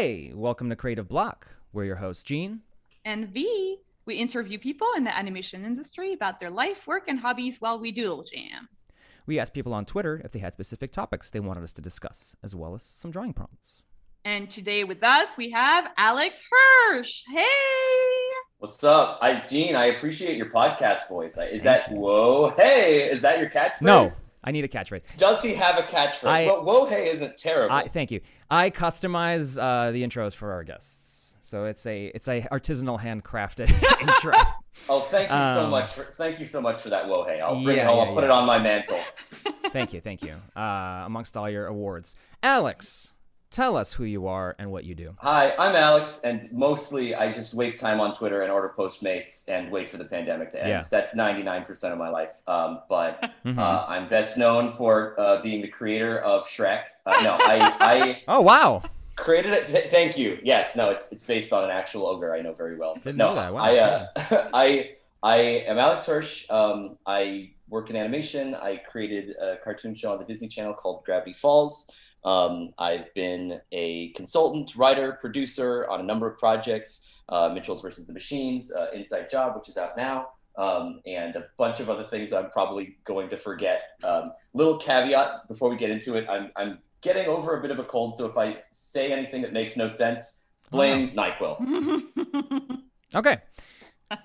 Hey, welcome to Creative Block. We're your hosts, Gene. And V. We interview people in the animation industry about their life, work, and hobbies while we doodle jam. We asked people on Twitter if they had specific topics they wanted us to discuss, as well as some drawing prompts. And today with us, we have Alex Hirsch. Hey! What's up? I Gene, I appreciate your podcast voice. Is that whoa hey? Is that your catchphrase? No, I need a catchphrase. Does he have a catchphrase? I- but whoa hey isn't terrible. I, thank you. I customize uh, the intros for our guests, so it's a it's a artisanal handcrafted intro. oh, thank you so Um, much. For, thank you so much for that whoa hey. I'll bring Yeah, it home. yeah, I'll put yeah. it on my mantle. thank you, thank you. Uh, amongst all your awards, Alex, tell us who you are and what you do. Hi, I'm Alex, and mostly I just waste time on Twitter and order Postmates and wait for the pandemic to end. Yeah. That's 99% of my life. Um, but Mhm. uh, I'm best known for uh, being the creator of Shrek. Uh, no, I, I oh wow! created it. Th- thank you. Yes, no, it's it's based on an actual ogre I know very well. Didn't no, know that. Wow, I uh, I I am Alex Hirsch. Um, I work in animation. I created a cartoon show on the Disney Channel called Gravity Falls. Um, I've been a consultant, writer, producer on a number of projects. Uh, Mitchell's versus the Machines, uh, Inside Job, which is out now, um, and a bunch of other things that I'm probably going to forget. Um, little caveat before we get into it: I'm I'm getting over a bit of a cold, so if I say anything that makes no sense, blame Nyquil. Okay.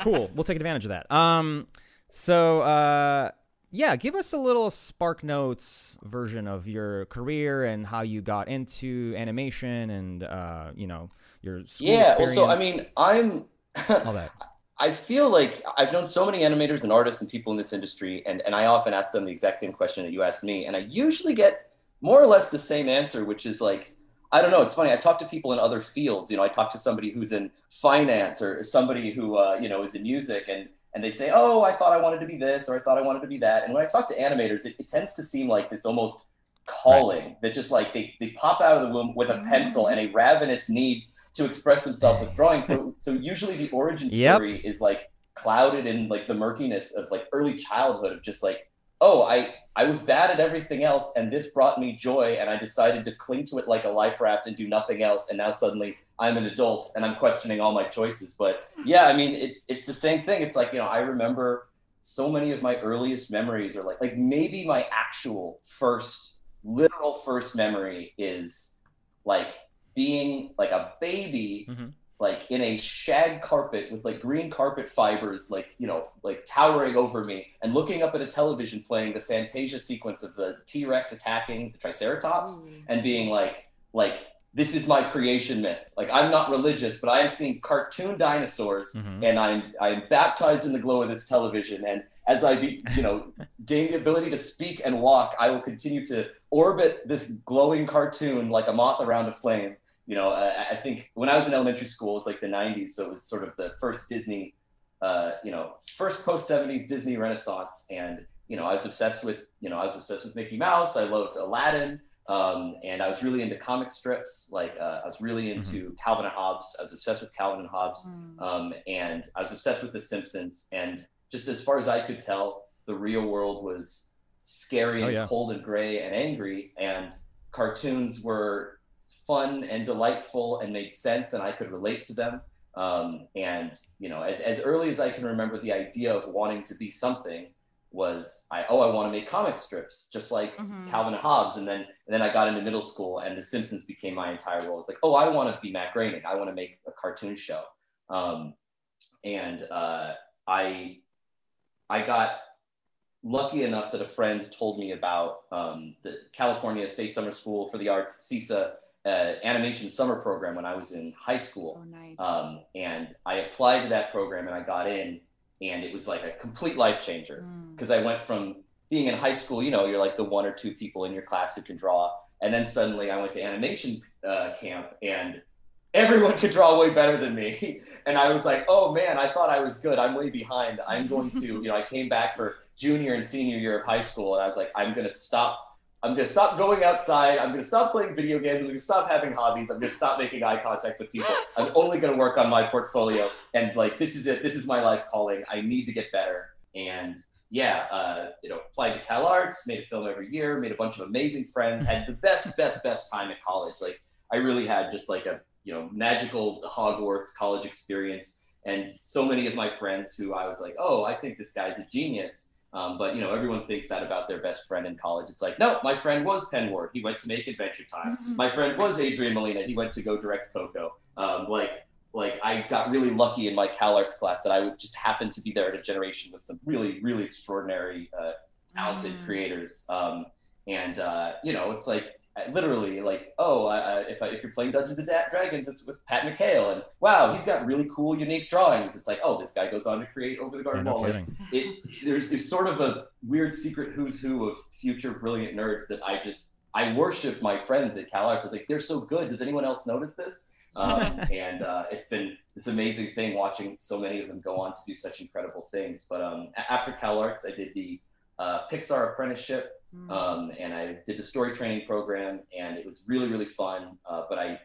Cool. we'll take advantage of that. Um so uh yeah, give us a little Spark Notes version of your career and how you got into animation and uh, you know, your school Yeah. So I mean, I'm. all that. I feel like I've known so many animators and artists and people in this industry, and, and I often ask them the exact same question that you asked me, and I usually get more or less the same answer, which is like, I don't know. It's funny. I talk to people in other fields. You know, I talk to somebody who's in finance or somebody who uh, you know is in music, and and they say, oh, I thought I wanted to be this or I thought I wanted to be that. And when I talk to animators, it, it tends to seem like this almost calling that just like they, they pop out of the womb with a mm-hmm. pencil and a ravenous need to express themselves with drawing. So so usually the origin Yep. story is like clouded in like the murkiness of like early childhood of just like, oh, I I was bad at everything else and this brought me joy and I decided to cling to it like a life raft and do nothing else and now suddenly I'm an adult and I'm questioning all my choices. But yeah, I mean it's it's the same thing. It's like, you know, I remember so many of my earliest memories are like like maybe my actual first literal first memory is like being like a baby Mhm. like in a shag carpet with like green carpet fibers like you know like towering over me and looking up at a television playing the fantasia sequence of the t-rex attacking the triceratops and being like like this is my creation myth. Like i'm not religious but i am seeing cartoon dinosaurs Mhm. and i'm i'm baptized in the glow of this television. And as i be you know gain the ability to speak and walk i will continue to orbit this glowing cartoon like a moth around a flame. You know i, I think when i was in elementary school it was like the 90s so it was sort of the first disney uh, you know first post 70s disney renaissance. And you know i was obsessed with you know i was obsessed with mickey mouse. I loved aladdin um, and I was really into comic strips. Like uh, I was really into Calvin and Hobbes. I was obsessed with Calvin and Hobbes, Mm. um, and I was obsessed with The Simpsons. And just as far as I could tell, the real world was scary Oh, and yeah. cold and gray and angry, and cartoons were fun and delightful and made sense, and I could relate to them. Um, and you know, as, as early as I can remember, the idea of wanting to be something was I oh I want to make comic strips just like Mhm. Calvin and Hobbes, and then and then I got into middle school, and The Simpsons became my entire world. It's like, oh, I want to be Matt Groening. I want to make a cartoon show, um, and uh, I I got lucky enough that a friend told me about um, the California State Summer School for the Arts (CSSSA) uh, animation summer program when I was in high school. Oh, nice. Um, and I applied to that program and I got in, and it was like a complete life changer Mm. because I went from being in high school, you know, you're like the one or two people in your class who can draw, and then suddenly I went to animation uh, camp and everyone could draw way better than me, and I was like, oh man, I thought I was good. I'm way behind. I'm going to, you know, I came back for junior and senior year of high school, and I was like, I'm gonna stop. I'm gonna stop going outside. I'm gonna stop playing video games. I'm gonna stop having hobbies. I'm gonna stop making eye contact with people. I'm only gonna work on my portfolio. And like, this is it. This is my life calling. I need to get better. And yeah, uh, you know, applied to Cal Arts, made a film every year, made a bunch of amazing friends, had the best, best, best time at college. Like, I really had just like a you know magical Hogwarts college experience. And so many of my friends who I was like, oh, I think this guy's a genius. Um, but you know, everyone thinks that about their best friend in college. It's like, no, my friend was Pen Ward. He went to make Adventure Time. Mhm. My friend was Adrian Molina. He went to go direct Coco. Um, like, like I got really lucky in my Cal Arts class that I would just happen to be there at a generation with some really, really extraordinary, uh, talented Mm. creators. Um, and uh, you know, it's like literally like, oh, I, I, if I, if you're playing Dungeons and Da- Dragons, it's with Pat McHale, and wow, he's got really cool, unique drawings. It's like, oh, this guy goes on to create Over the Yeah, Garden no Wall. Like, kidding. it there's, there's sort of a weird secret who's who of future brilliant nerds that I just I worship my friends at Cal Arts. I was like, they're so good. Does anyone else notice this? Um, and uh, it's been this amazing thing watching so many of them go on to do such incredible things. But um, after Cal Arts, I did the uh, Pixar apprenticeship, Mm. um, and I did the story training program, and it was really really fun. Uh, but I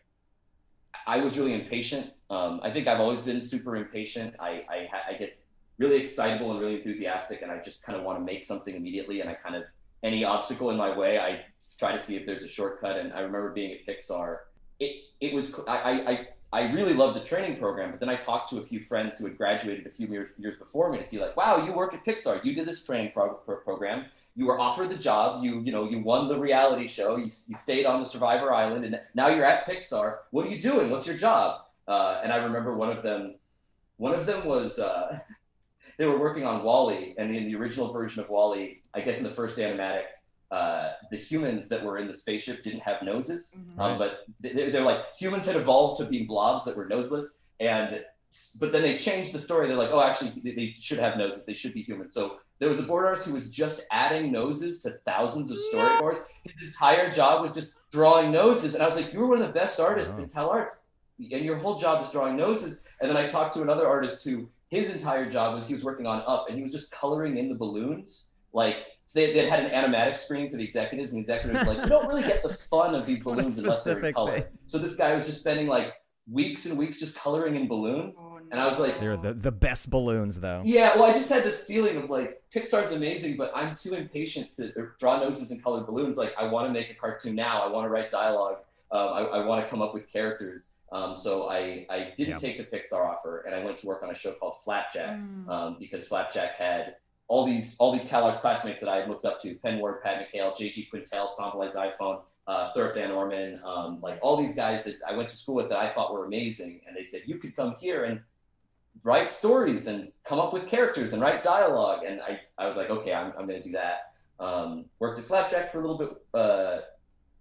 I was really impatient. Um, I think I've always been super impatient. I I, I get really excitable and really enthusiastic, and I just kind of want to make something immediately. And I kind of any obstacle in my way, I try to see if there's a shortcut. And I remember being at Pixar. It it was I I. I really loved the training program, but then I talked to a few friends who had graduated a few years, years before me to see like, wow, you work at Pixar, you did this training pro- pro- program, you were offered the job, you you know you won the reality show, you, you stayed on the Survivor Island, and now you're at Pixar. What are you doing? What's your job? Uh, and I remember one of them, one of them was uh, they were working on WALL-E, and in the original version of WALL-E, I guess in the first animatic, uh, the humans that were in the spaceship didn't have noses, Mhm. um, but they, they're like humans had evolved to being blobs that were noseless, and but then they changed the story. They're like, oh, actually, they, they should have noses. They should be human. So there was a board artist who was just adding noses to thousands of storyboards. His entire job was just drawing noses, and I was like, you were one of the best artists Wow. in Cal Arts, and your whole job is drawing noses. And then I talked to another artist who his entire job was he was working on Up, and he was just coloring in the balloons. Like they, they had an animatic screen for the executives, and the executives were like, you don't really get the fun of these balloons unless they're in color. thing. So this guy was just spending like weeks and weeks just coloring in balloons. Oh, And I was like, They're the, the best balloons, though. Yeah, well, I just had this feeling of like Pixar's amazing, but I'm too impatient to draw noses and color balloons. Like I want to make a cartoon now. I want to write dialogue. Um, I, I want to come up with characters. Um, so I, I didn't Yeah. take the Pixar offer, and I went to work on a show called Flapjack Mm. um, because Flapjack had all these all these CalArts classmates that I had looked up to: Pen Ward, Pat McHale, J.G. Quintel, Somvilay Xayaphone, uh, Thurop Van Orman, um, like all these guys that I went to school with that I thought were amazing, and they said you could come here and write stories and come up with characters and write dialogue, and I, I was like, okay, I'm, I'm going to do that. Um, worked at Flapjack for a little bit. Uh,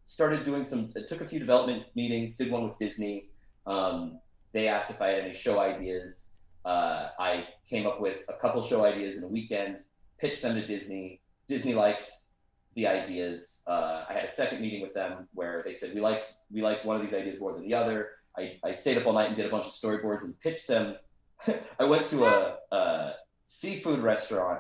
started doing some. Took a few development meetings. Did one with Disney. Um, they asked if I had any show ideas. Uh, I came up with a couple show ideas in a weekend, pitched them to Disney. Disney liked the ideas. Uh, I had a second meeting with them where they said we like we like one of these ideas more than the other. I, I stayed up all night and did a bunch of storyboards and pitched them. I went to a, a seafood restaurant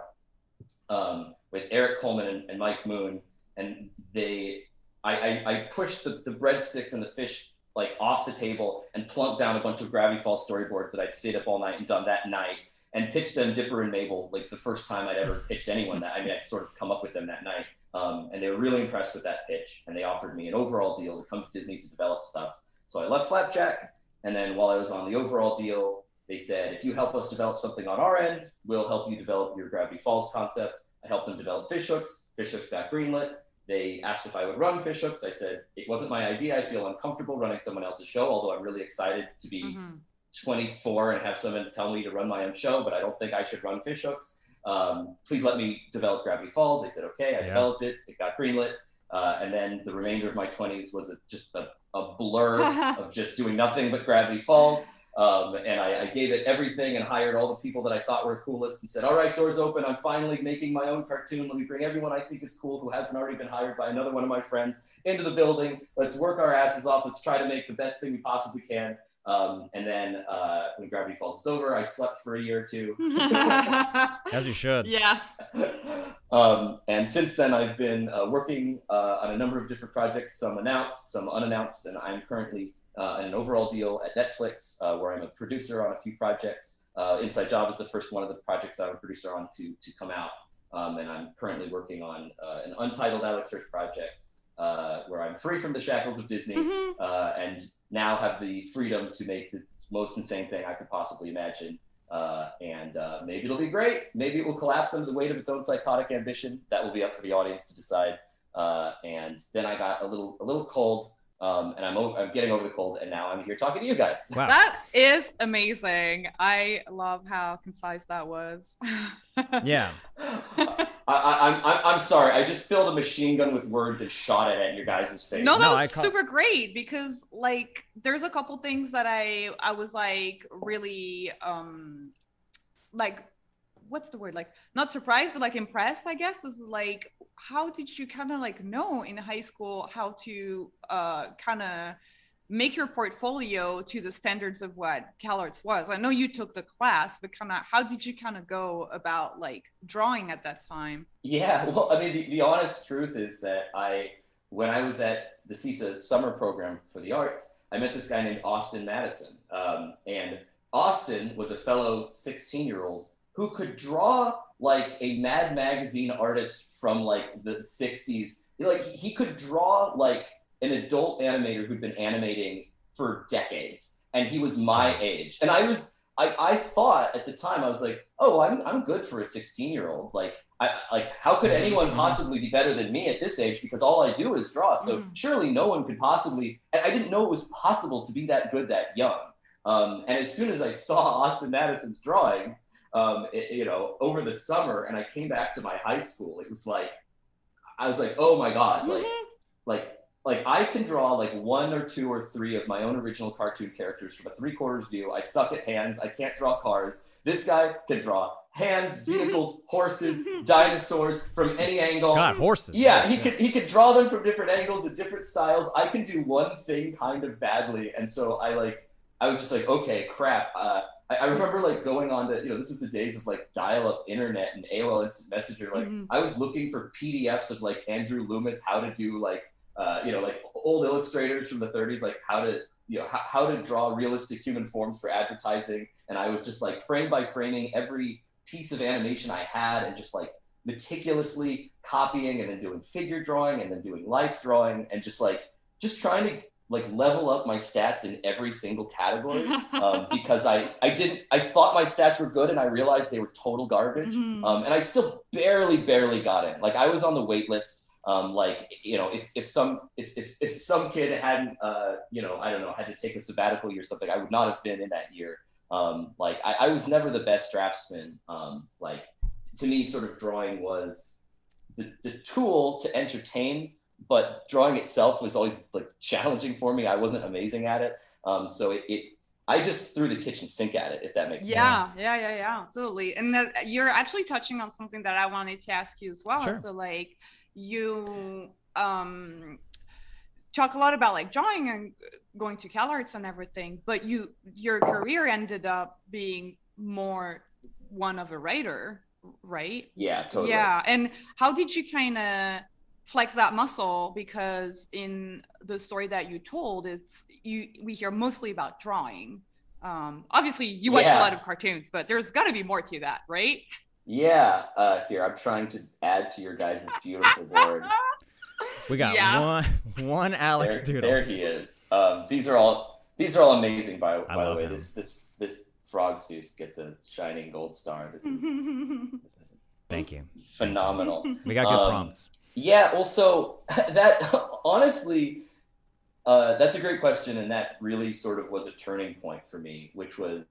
um, with Eric Coleman and, and Mike Moon, and they I, I, I pushed the, the breadsticks and the fish like off the table and plunked down a bunch of Gravity Falls storyboards that I'd stayed up all night and done that night and pitched them Dipper and Mabel like the first time I'd ever pitched anyone that I mean I'd sort of come up with them that night um, and they were really impressed with that pitch and they offered me an overall deal to come to Disney to develop stuff so I left Flapjack and then while I was on the overall deal they said if you help us develop something on our end we'll help you develop your Gravity Falls concept I helped them develop fish hooks fish hooks got greenlit they asked if I would run fish hooks. I said it wasn't my idea. I feel uncomfortable running someone else's show, although I'm really excited to be Mhm. 24 and have someone tell me to run my own show, but I don't think I should run fish hooks. Um, please let me develop Gravity Falls. They said, okay, I Yeah. developed it. It got greenlit. Uh, and then the remainder of my 20s was a, just a, a blur of just doing nothing but Gravity Falls. Um, and I, I gave it everything and hired all the people that I thought were coolest and said, all right, doors open. I'm finally making my own cartoon. Let me bring everyone I think is cool who hasn't already been hired by another one of my friends into the building. Let's work our asses off. Let's try to make the best thing we possibly can. Um, and then uh, when Gravity Falls was over, I slept for a year or two. As you should. yes. um, and since then, I've been uh, working uh, on a number of different projects, some announced, some unannounced, and I'm currently uh, in an overall deal at Netflix uh, where I'm a producer on a few projects. Uh, Inside Job is the first one of the projects that I'm a producer on to, to come out. Um, and I'm currently working on uh, an untitled Alex Hirsch project uh, where I'm free from the shackles of Disney Mhm. uh, and now have the freedom to make the most insane thing I could possibly imagine. Uh, and uh, maybe it'll be great. Maybe it will collapse under the weight of its own psychotic ambition. That will be up for the audience to decide. Uh, and then I got a little a little cold, um, and I'm o- I'm getting over the cold, and now I'm here talking to you guys. Wow. That is amazing. I love how concise that was. Yeah. I, I, I'm, I'm I'm sorry. I just filled a machine gun with words and shot it at your guys' face. No, that No, was I ca- super great because like there's a couple things that I I was like really um like what's the word like not surprised but like impressed I guess this is like how did you kind of like know in high school how to uh kind of make your portfolio to the standards of what CalArts was. I know you took the class, but kind of how did you kind of go about like drawing at that time? Yeah, well, I mean, the, the honest truth is that I, when I was at the CSSSA summer program for the arts, I met this guy named Austin Madison. Um, and Austin was a fellow 16 year old who could draw like a Mad Magazine artist from like the 60s. Like, he could draw like an adult animator who'd been animating for decades. And he was my age. And I was, I, I thought at the time, I was like, oh, I'm, I'm good for a 16 year old. Like, I, like how could anyone possibly be better than me at this age because all I do is draw. So Mhm. surely no one could possibly. And I didn't know it was possible to be that good that young. Um, and as soon as I saw Austin Madison's drawings, um, it- you know, over the summer, and I came back to my high school, it was like, I was like, oh my god, like, like. Like I can draw like one or two or three of my own original cartoon characters from a three quarters view. I suck at hands. I can't draw cars. This guy can draw hands, vehicles, horses, dinosaurs from any angle. God, horses. Yeah, he could he could draw them from different angles and different styles. I can do one thing kind of badly, and so I like I was just like, okay, crap. Uh, I, I remember like going on to you know this is the days of like dial-up internet and AOL Instant Messenger. Like Mhm. I was looking for PDFs of like Andrew Loomis how to do like uh, you know like old illustrators from the 30s like how to you know how, how to draw realistic human forms for advertising, and I was just like frame by framing every piece of animation I had and just like meticulously copying and then doing figure drawing and then doing life drawing and just like just trying to like level up my stats in every single category um, because I I didn't I thought my stats were good and I realized they were total garbage Mhm. um, and I still barely barely got in like I was on the wait list um, like you know if, if some if, if, if some kid hadn't uh, you know I don't know had to take a sabbatical year or something I would not have been in that year um, like I, I was never the best draftsman um, like to me sort of drawing was the, the tool to entertain but drawing itself was always like challenging for me. I wasn't amazing at it. Um, so it, it i just threw the kitchen sink at it if that makes sense. yeah yeah yeah yeah totally and that you're actually touching on something that i wanted to ask you as well. Sure. so like you um talk a lot about like drawing and going to CalArts and everything but you your career ended up being more one of a writer right? Yeah totally. Yeah and how did you kind of flex that muscle because in the story that you told it's you we hear mostly about drawing um obviously you watched Yeah. a lot of cartoons but there's got to be more to that right yeah uh, here i'm trying to add to your guys' beautiful board We got Yes. one one Alex there, Doodle. there he is um, these are all these are all amazing by, by the way him. this this this frog Zeus gets a shining gold star this is, this is Thank you. phenomenal We got good Um, prompts. Yeah, well, so that honestly, uh, that's a great question, and that really sort of was a turning point for me, which was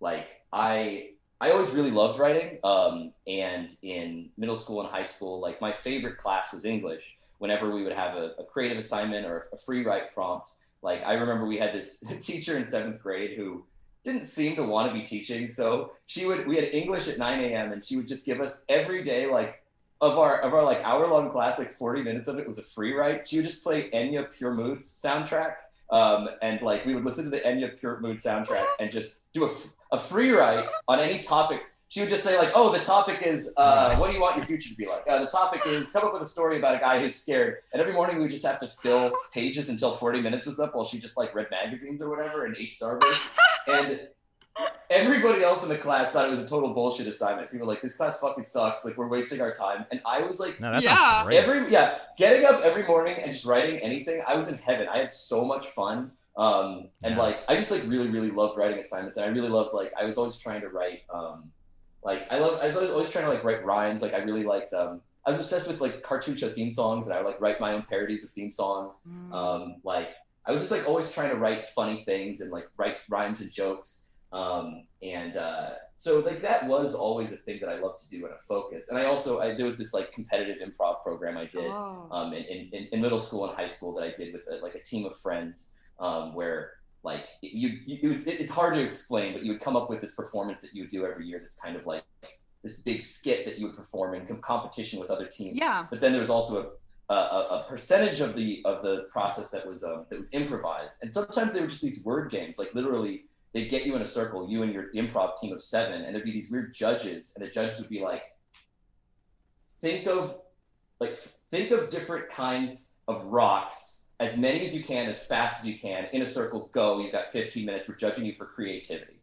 like I I always really loved writing, um, and in middle school and high school, like my favorite class was English. Whenever we would have a, a creative assignment or a free write prompt, like I remember we had this teacher in seventh grade who didn't seem to want to be teaching, so she would we had English at 9 a.m. and she would just give us every day like of our of our like hour long class, like 40 minutes of it was a free write. She would just play Enya Pure Moods soundtrack. Um, and like we would listen to the Enya Pure Mood soundtrack and just do a, a free write on any topic. She would just say like, "Oh, the topic is uh, what do you want your future to be like? Uh, the topic is come up with a story about a guy who's scared." And every morning we would just have to fill pages until 40 minutes was up while she just like read magazines or whatever and ate Starburst. and everybody else in the class thought it was a total bullshit assignment. People were like, this class fucking sucks. Like, we're wasting our time. And I was like, No, that Yeah. every yeah, getting up every morning and just writing anything. I was in heaven. I had so much fun. Um, and Yeah. like, I just like really, really loved writing assignments. And I really loved like, I was always trying to write. Um, like, I love. I was always, always trying to like write rhymes. Like, I really liked. Um, I was obsessed with like cartoon show theme songs, and I would like write my own parodies of theme songs. Mm. Um, like I was just like always trying to write funny things and like write rhymes and jokes. Um, and uh, so like that was always a thing that I loved to do and a focus. And I also I, there was this like competitive improv program I did Oh. um, in, in, in middle school and high school that I did with a, like a team of friends um, where like you, you it was, it, it's hard to explain, but you would come up with this performance that you would do every year, this kind of like this big skit that you would perform in com- competition with other teams yeah. but then there was also a, a, a percentage of the of the process that was um, that was improvised, and sometimes they were just these word games. Like literally, they'd get you in a circle, you and your improv team of seven, and there'd be these weird judges, and the judges would be like, think of like think of different kinds of rocks, as many as you can, as fast as you can, in a circle. Go. You've got 15 minutes. We're judging you for creativity.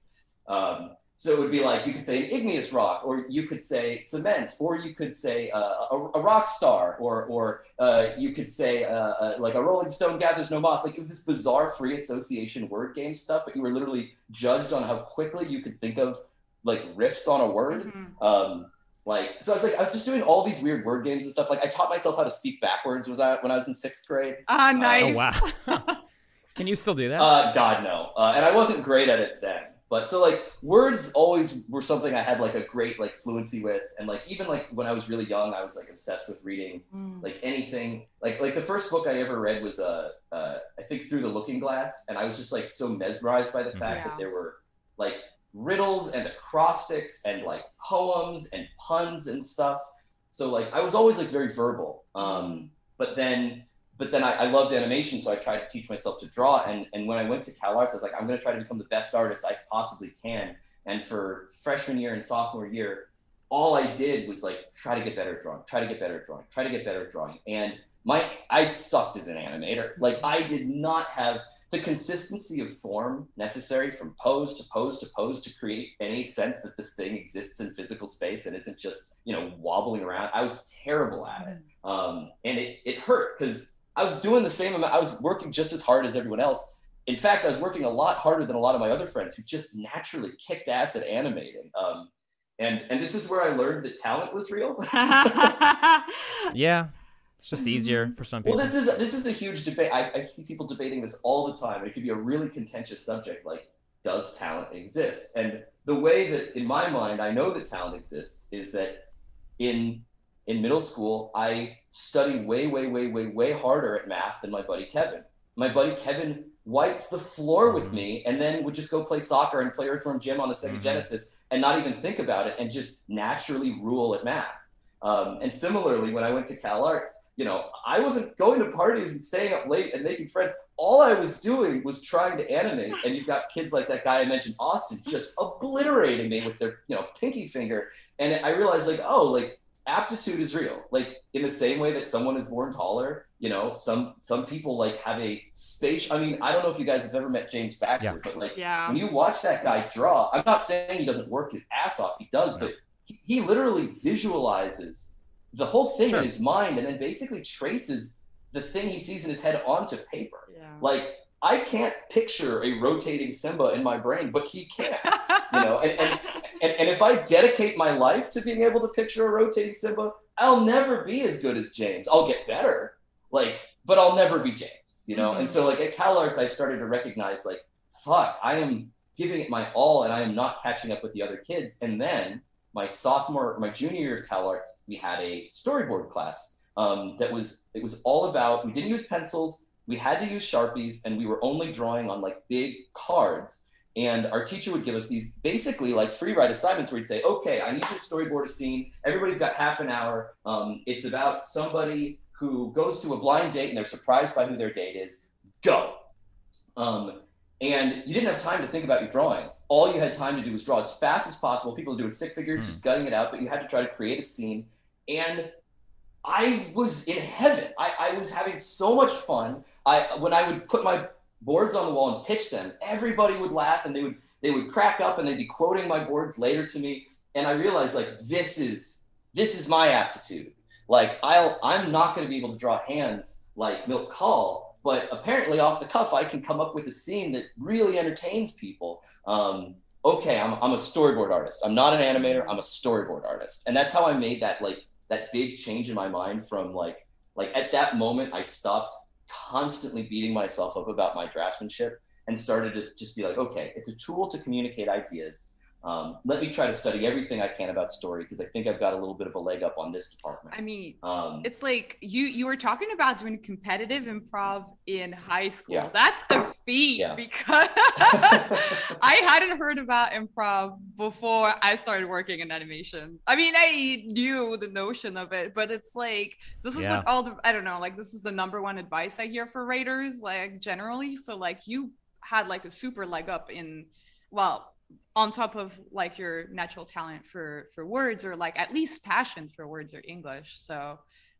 Um, so it would be like you could say an igneous rock, or you could say cement, or you could say uh, a, a rock star, or or uh, you could say uh, uh, like a rolling stone gathers no moss. Like it was this bizarre free association word game stuff, but you were literally judged on how quickly you could think of like riffs on a word. Mhm. Um, like so, I was like I was just doing all these weird word games and stuff. Like I taught myself how to speak backwards. Was I when I was in sixth grade? Ah, nice. Oh wow. Can you still do that? Uh, God no. Uh, and I wasn't great at it then. But so like words always were something I had like a great like fluency with, and like even like when I was really young, I was like obsessed with reading Mm. like anything. Like like the first book I ever read was uh, uh I think Through the Looking Glass, and I was just like so mesmerized by the fact Yeah. that there were like riddles and acrostics and like poems and puns and stuff. So like I was always like very verbal. Um, but then but then I, I loved animation, so I tried to teach myself to draw. And and when I went to Cal Arts, I was like, I'm gonna try to become the best artist I possibly can. And for freshman year and sophomore year, all I did was like try to get better at drawing, try to get better at drawing, try to get better at drawing. And my I sucked as an animator. Like I did not have the consistency of form necessary from pose to pose to pose to create any sense that this thing exists in physical space and isn't just you know wobbling around. I was terrible at it, um, and it it hurt because I was doing the same amount. I was working just as hard as everyone else. In fact, I was working a lot harder than a lot of my other friends who just naturally kicked ass at animating. Um, and and this is where I learned that talent was real. yeah. It's just easier for some people. Well, this is this is a huge debate. I, I see people debating this all the time. It could be a really contentious subject, like does talent exist? And the way that, in my mind, I know that talent exists is that in in middle school, I studied way, way, way, way, way harder at math than my buddy Kevin. My buddy Kevin wiped the floor with Mhm. me and then would just go play soccer and play Earthworm Jim on the Sega Mhm. Genesis and not even think about it and just naturally rule at math. Um, and similarly, when I went to Cal Arts, you know, I wasn't going to parties and staying up late and making friends. All I was doing was trying to animate. And you've got kids like that guy I mentioned, Austin, just obliterating me with their, you know, pinky finger. And I realized, like, oh, like aptitude is real. Like in the same way that someone is born taller, you know, some some people like have a space. I mean, I don't know if you guys have ever met James Baxter, Yeah. but like yeah. when you watch that guy draw, I'm not saying he doesn't work his ass off. He does, No. but he, he literally visualizes the whole thing Sure. in his mind and then basically traces the thing he sees in his head onto paper. Yeah. Like I can't picture a rotating Simba in my brain, but he can. You know, and, and, and, and if I dedicate my life to being able to picture a rotating Simba, I'll never be as good as James. I'll get better, like, but I'll never be James, you know? Mhm. And so, like, at Cal Arts, I started to recognize, like, fuck, I am giving it my all and I am not catching up with the other kids. And then my sophomore, my junior year of Cal Arts, we had a storyboard class um, that was, it was all about, we didn't use pencils, we had to use Sharpies, and we were only drawing on like big cards. And our teacher would give us these basically like free write assignments where he'd say, okay, I need you to storyboard a scene. Everybody's got half an hour. Um, it's about somebody who goes to a blind date and they're surprised by who their date is. Go. Um, and you didn't have time to think about your drawing. All you had time to do was draw as fast as possible. People are doing stick figures, just gutting it out, but you had to try to create a scene. And I was in heaven. I, I was having so much fun. I when I would put my boards on the wall and pitch them, everybody would laugh and they would they would crack up and they'd be quoting my boards later to me. And I realized like this is this is my aptitude. Like I'll I'm not going to be able to draw hands like Milt Kahl, but apparently off the cuff I can come up with a scene that really entertains people. Um, okay, I'm, I'm a storyboard artist. I'm not an animator. I'm a storyboard artist, and that's how I made that like that big change in my mind from like like at that moment I stopped constantly beating myself up about my draftsmanship and started to just be like, okay, it's a tool to communicate ideas. Um, let me try to study everything I can about story because I think I've got a little bit of a leg up on this department. I mean, Um, it's like you you were talking about doing competitive improv in high school. Yeah. That's a feat Yeah. because I hadn't heard about improv before I started working in animation. I mean, I knew the notion of it, but it's like this is Yeah. what all the I don't know, like this is the number one advice I hear for writers, like generally. So like you had like a super leg up in well on top of like your natural talent for for words or like at least passion for words or english so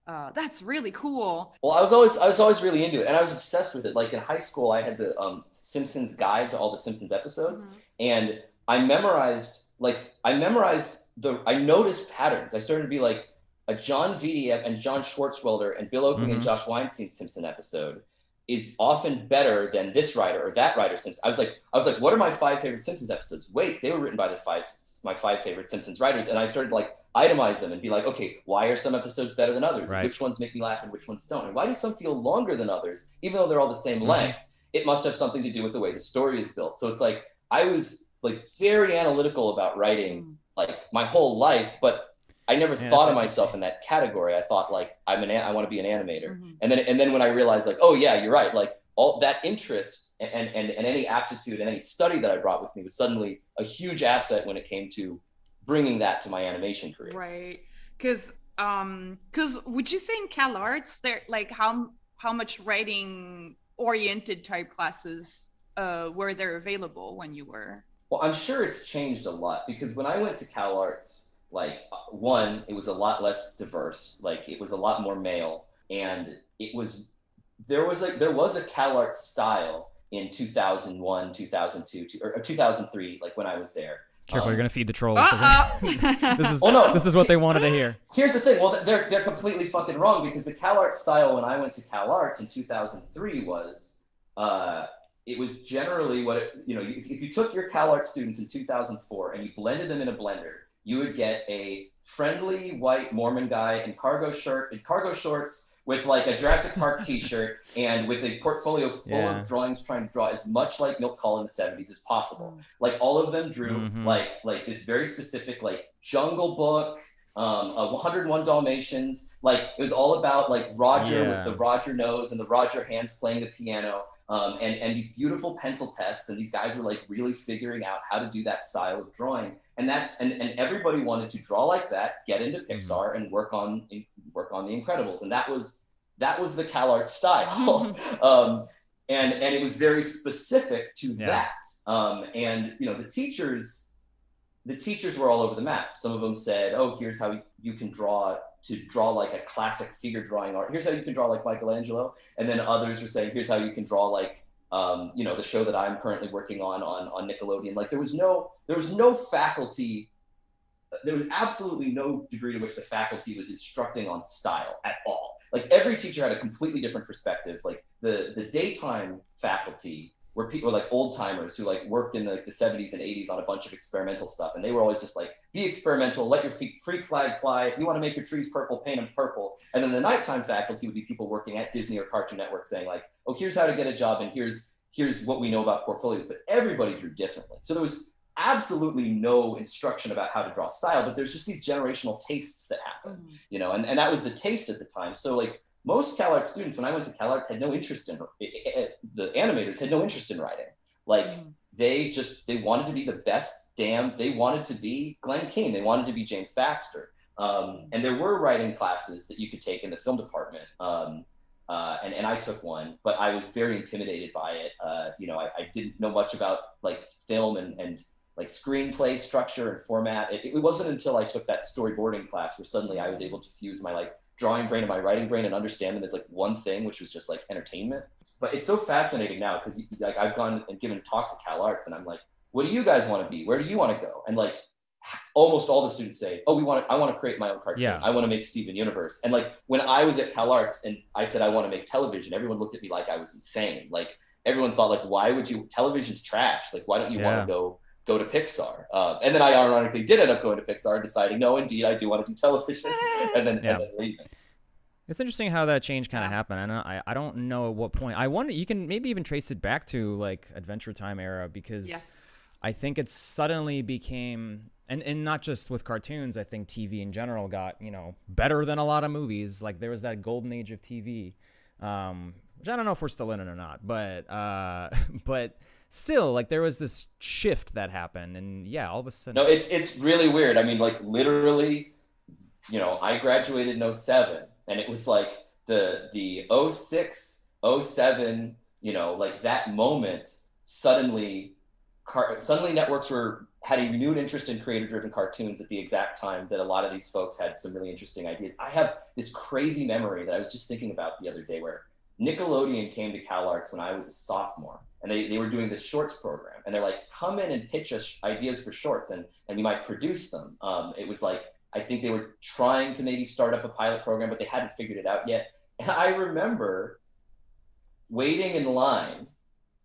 uh, that's really cool Well, I was always I was always really into it, and I was obsessed with it. Like in high school, I had the um, Simpsons guide to all the Simpsons episodes, and I memorized like I memorized the I noticed patterns. I started to be like a Jon Vitti and John Swartzwelder and Bill Oakley and Mhm. Josh Weinstein Simpson episode is often better than this writer or that writer Simpson. I was like I was like, what are my five favorite Simpsons episodes? Wait, they were written by the five my five favorite Simpsons writers, and I started like itemize them and be like, okay, why are some episodes better than others? Right. Which ones make me laugh and which ones don't? And why do some feel longer than others, even though they're all the same Mhm. length? It must have something to do with the way the story is built. So it's like I was like very analytical about writing like my whole life, but I never Yeah, thought of myself in that category. I thought like I'm an an- I want to be an animator. Mhm. And then and then when I realized like, oh yeah, you're right. Like all that interest and, and, and any aptitude and any study that I brought with me was suddenly a huge asset when it came to bringing that to my animation career. right because um because would you say in cal arts there like how how much writing oriented type classes uh were there available when you were Well, I'm sure it's changed a lot because when I went to Cal Arts, like uh, one, it was a lot less diverse. Like it was a lot more male, and it was there was like there was a Cal Arts style in 2001, 2002, two- or 2003, like when I was there. Careful, Um, you're gonna feed the trolls. uh-oh. this is Oh no, this is what they wanted to hear. Here's the thing. Well, they're they're completely fucking wrong because the CalArts style when I went to CalArts in 2003 was, uh, it was generally what it, you know. If, if you took your CalArts students in 2004 and you blended them in a blender, you would get a friendly white Mormon guy in cargo shirt in cargo shorts with like a Jurassic Park T-shirt and with a portfolio full Yeah. of drawings trying to draw as much like Milt Kahl in the 70s as possible like all of them drew Mhm. like like this very specific like jungle book um uh, 101 dalmatians like it was all about like roger Yeah. with the roger nose and the roger hands playing the piano um, and and these beautiful pencil tests and these guys were like really figuring out how to do that style of drawing and that's and, and everybody wanted to draw like that get into pixar and work on work on the incredibles and that was that was the CalArts style um, and and it was very specific to Yeah. that. Um, and you know, the teachers, the teachers were all over the map. Some of them said, "Oh, here's how you can draw to draw like a classic figure drawing art. Here's how you can draw like Michelangelo." And then others were saying, "Here's how you can draw like." Um, you know the show that I'm currently working on on on Nickelodeon. Like there was no there was no faculty, there was absolutely no degree to which the faculty was instructing on style at all like every teacher had a completely different perspective like the the daytime faculty were people were like old timers who like worked in the, the 70s and 80s on a bunch of experimental stuff and they were always just like be experimental let your freak flag fly if you want to make your trees purple paint them purple and then the nighttime faculty would be people working at disney or cartoon network saying like oh here's how to get a job and here's here's what we know about portfolios but everybody drew differently so there was absolutely no instruction about how to draw style but there's just these generational tastes that happen mm-hmm. you know, and, and that was the taste at the time. So like most CalArts students, when I went to CalArts, had no interest in eh, eh, eh, the animators had no interest in writing. Like Mhm. They just they wanted to be the best damn. They wanted to be Glen Keane. They wanted to be James Baxter. Um, and there were writing classes that you could take in the film department. Um, uh, and, and I took one, but I was very intimidated by it. Uh, you know, I, I didn't know much about like film and, and like screenplay structure and format. It, it wasn't until I took that storyboarding class where suddenly I was able to fuse my like drawing brain and my writing brain and understand them as like one thing, which was just like entertainment. But it's so fascinating now because like I've gone and given talks at Cal Arts and I'm like, what do you guys want to be? Where do you want to go? And like almost all the students say, oh, we want to, I want to create my own cartoon. Yeah. I want to make Steven Universe. And like when I was at Cal Arts and I said I want to make television, everyone looked at me like I was insane. Like everyone thought like, why would you? Television's trash. Like why don't you Yeah. want to go go to Pixar? Uh, and then I ironically did end up going to Pixar, and deciding no, indeed, I do want to do television, and then Yeah. and then leaving. It's interesting how that change kind of happened. I don't, I, I don't know at what point. I wonder. You can maybe even trace it back to like Adventure Time era because yes. I think it suddenly became, and and not just with cartoons. I think TV in general got you know better than a lot of movies. Like there was that golden age of TV, um, which I don't know if we're still in it or not, but uh, but still, like there was this shift that happened, and yeah, all of a sudden, No, it's it's really weird. I mean, like literally, you know, I graduated in 07 and it was like the the 06, 07, you know, like that moment suddenly car- suddenly networks were had a renewed interest in creator driven cartoons at the exact time that a lot of these folks had some really interesting ideas. I have this crazy memory that I was just thinking about the other day where Nickelodeon came to Cal Arts when I was a sophomore, and they, they were doing this shorts program, and they're like, come in and pitch us ideas for shorts, and and we might produce them. Um, it was like I think they were trying to maybe start up a pilot program, but they hadn't figured it out yet. And I remember waiting in line,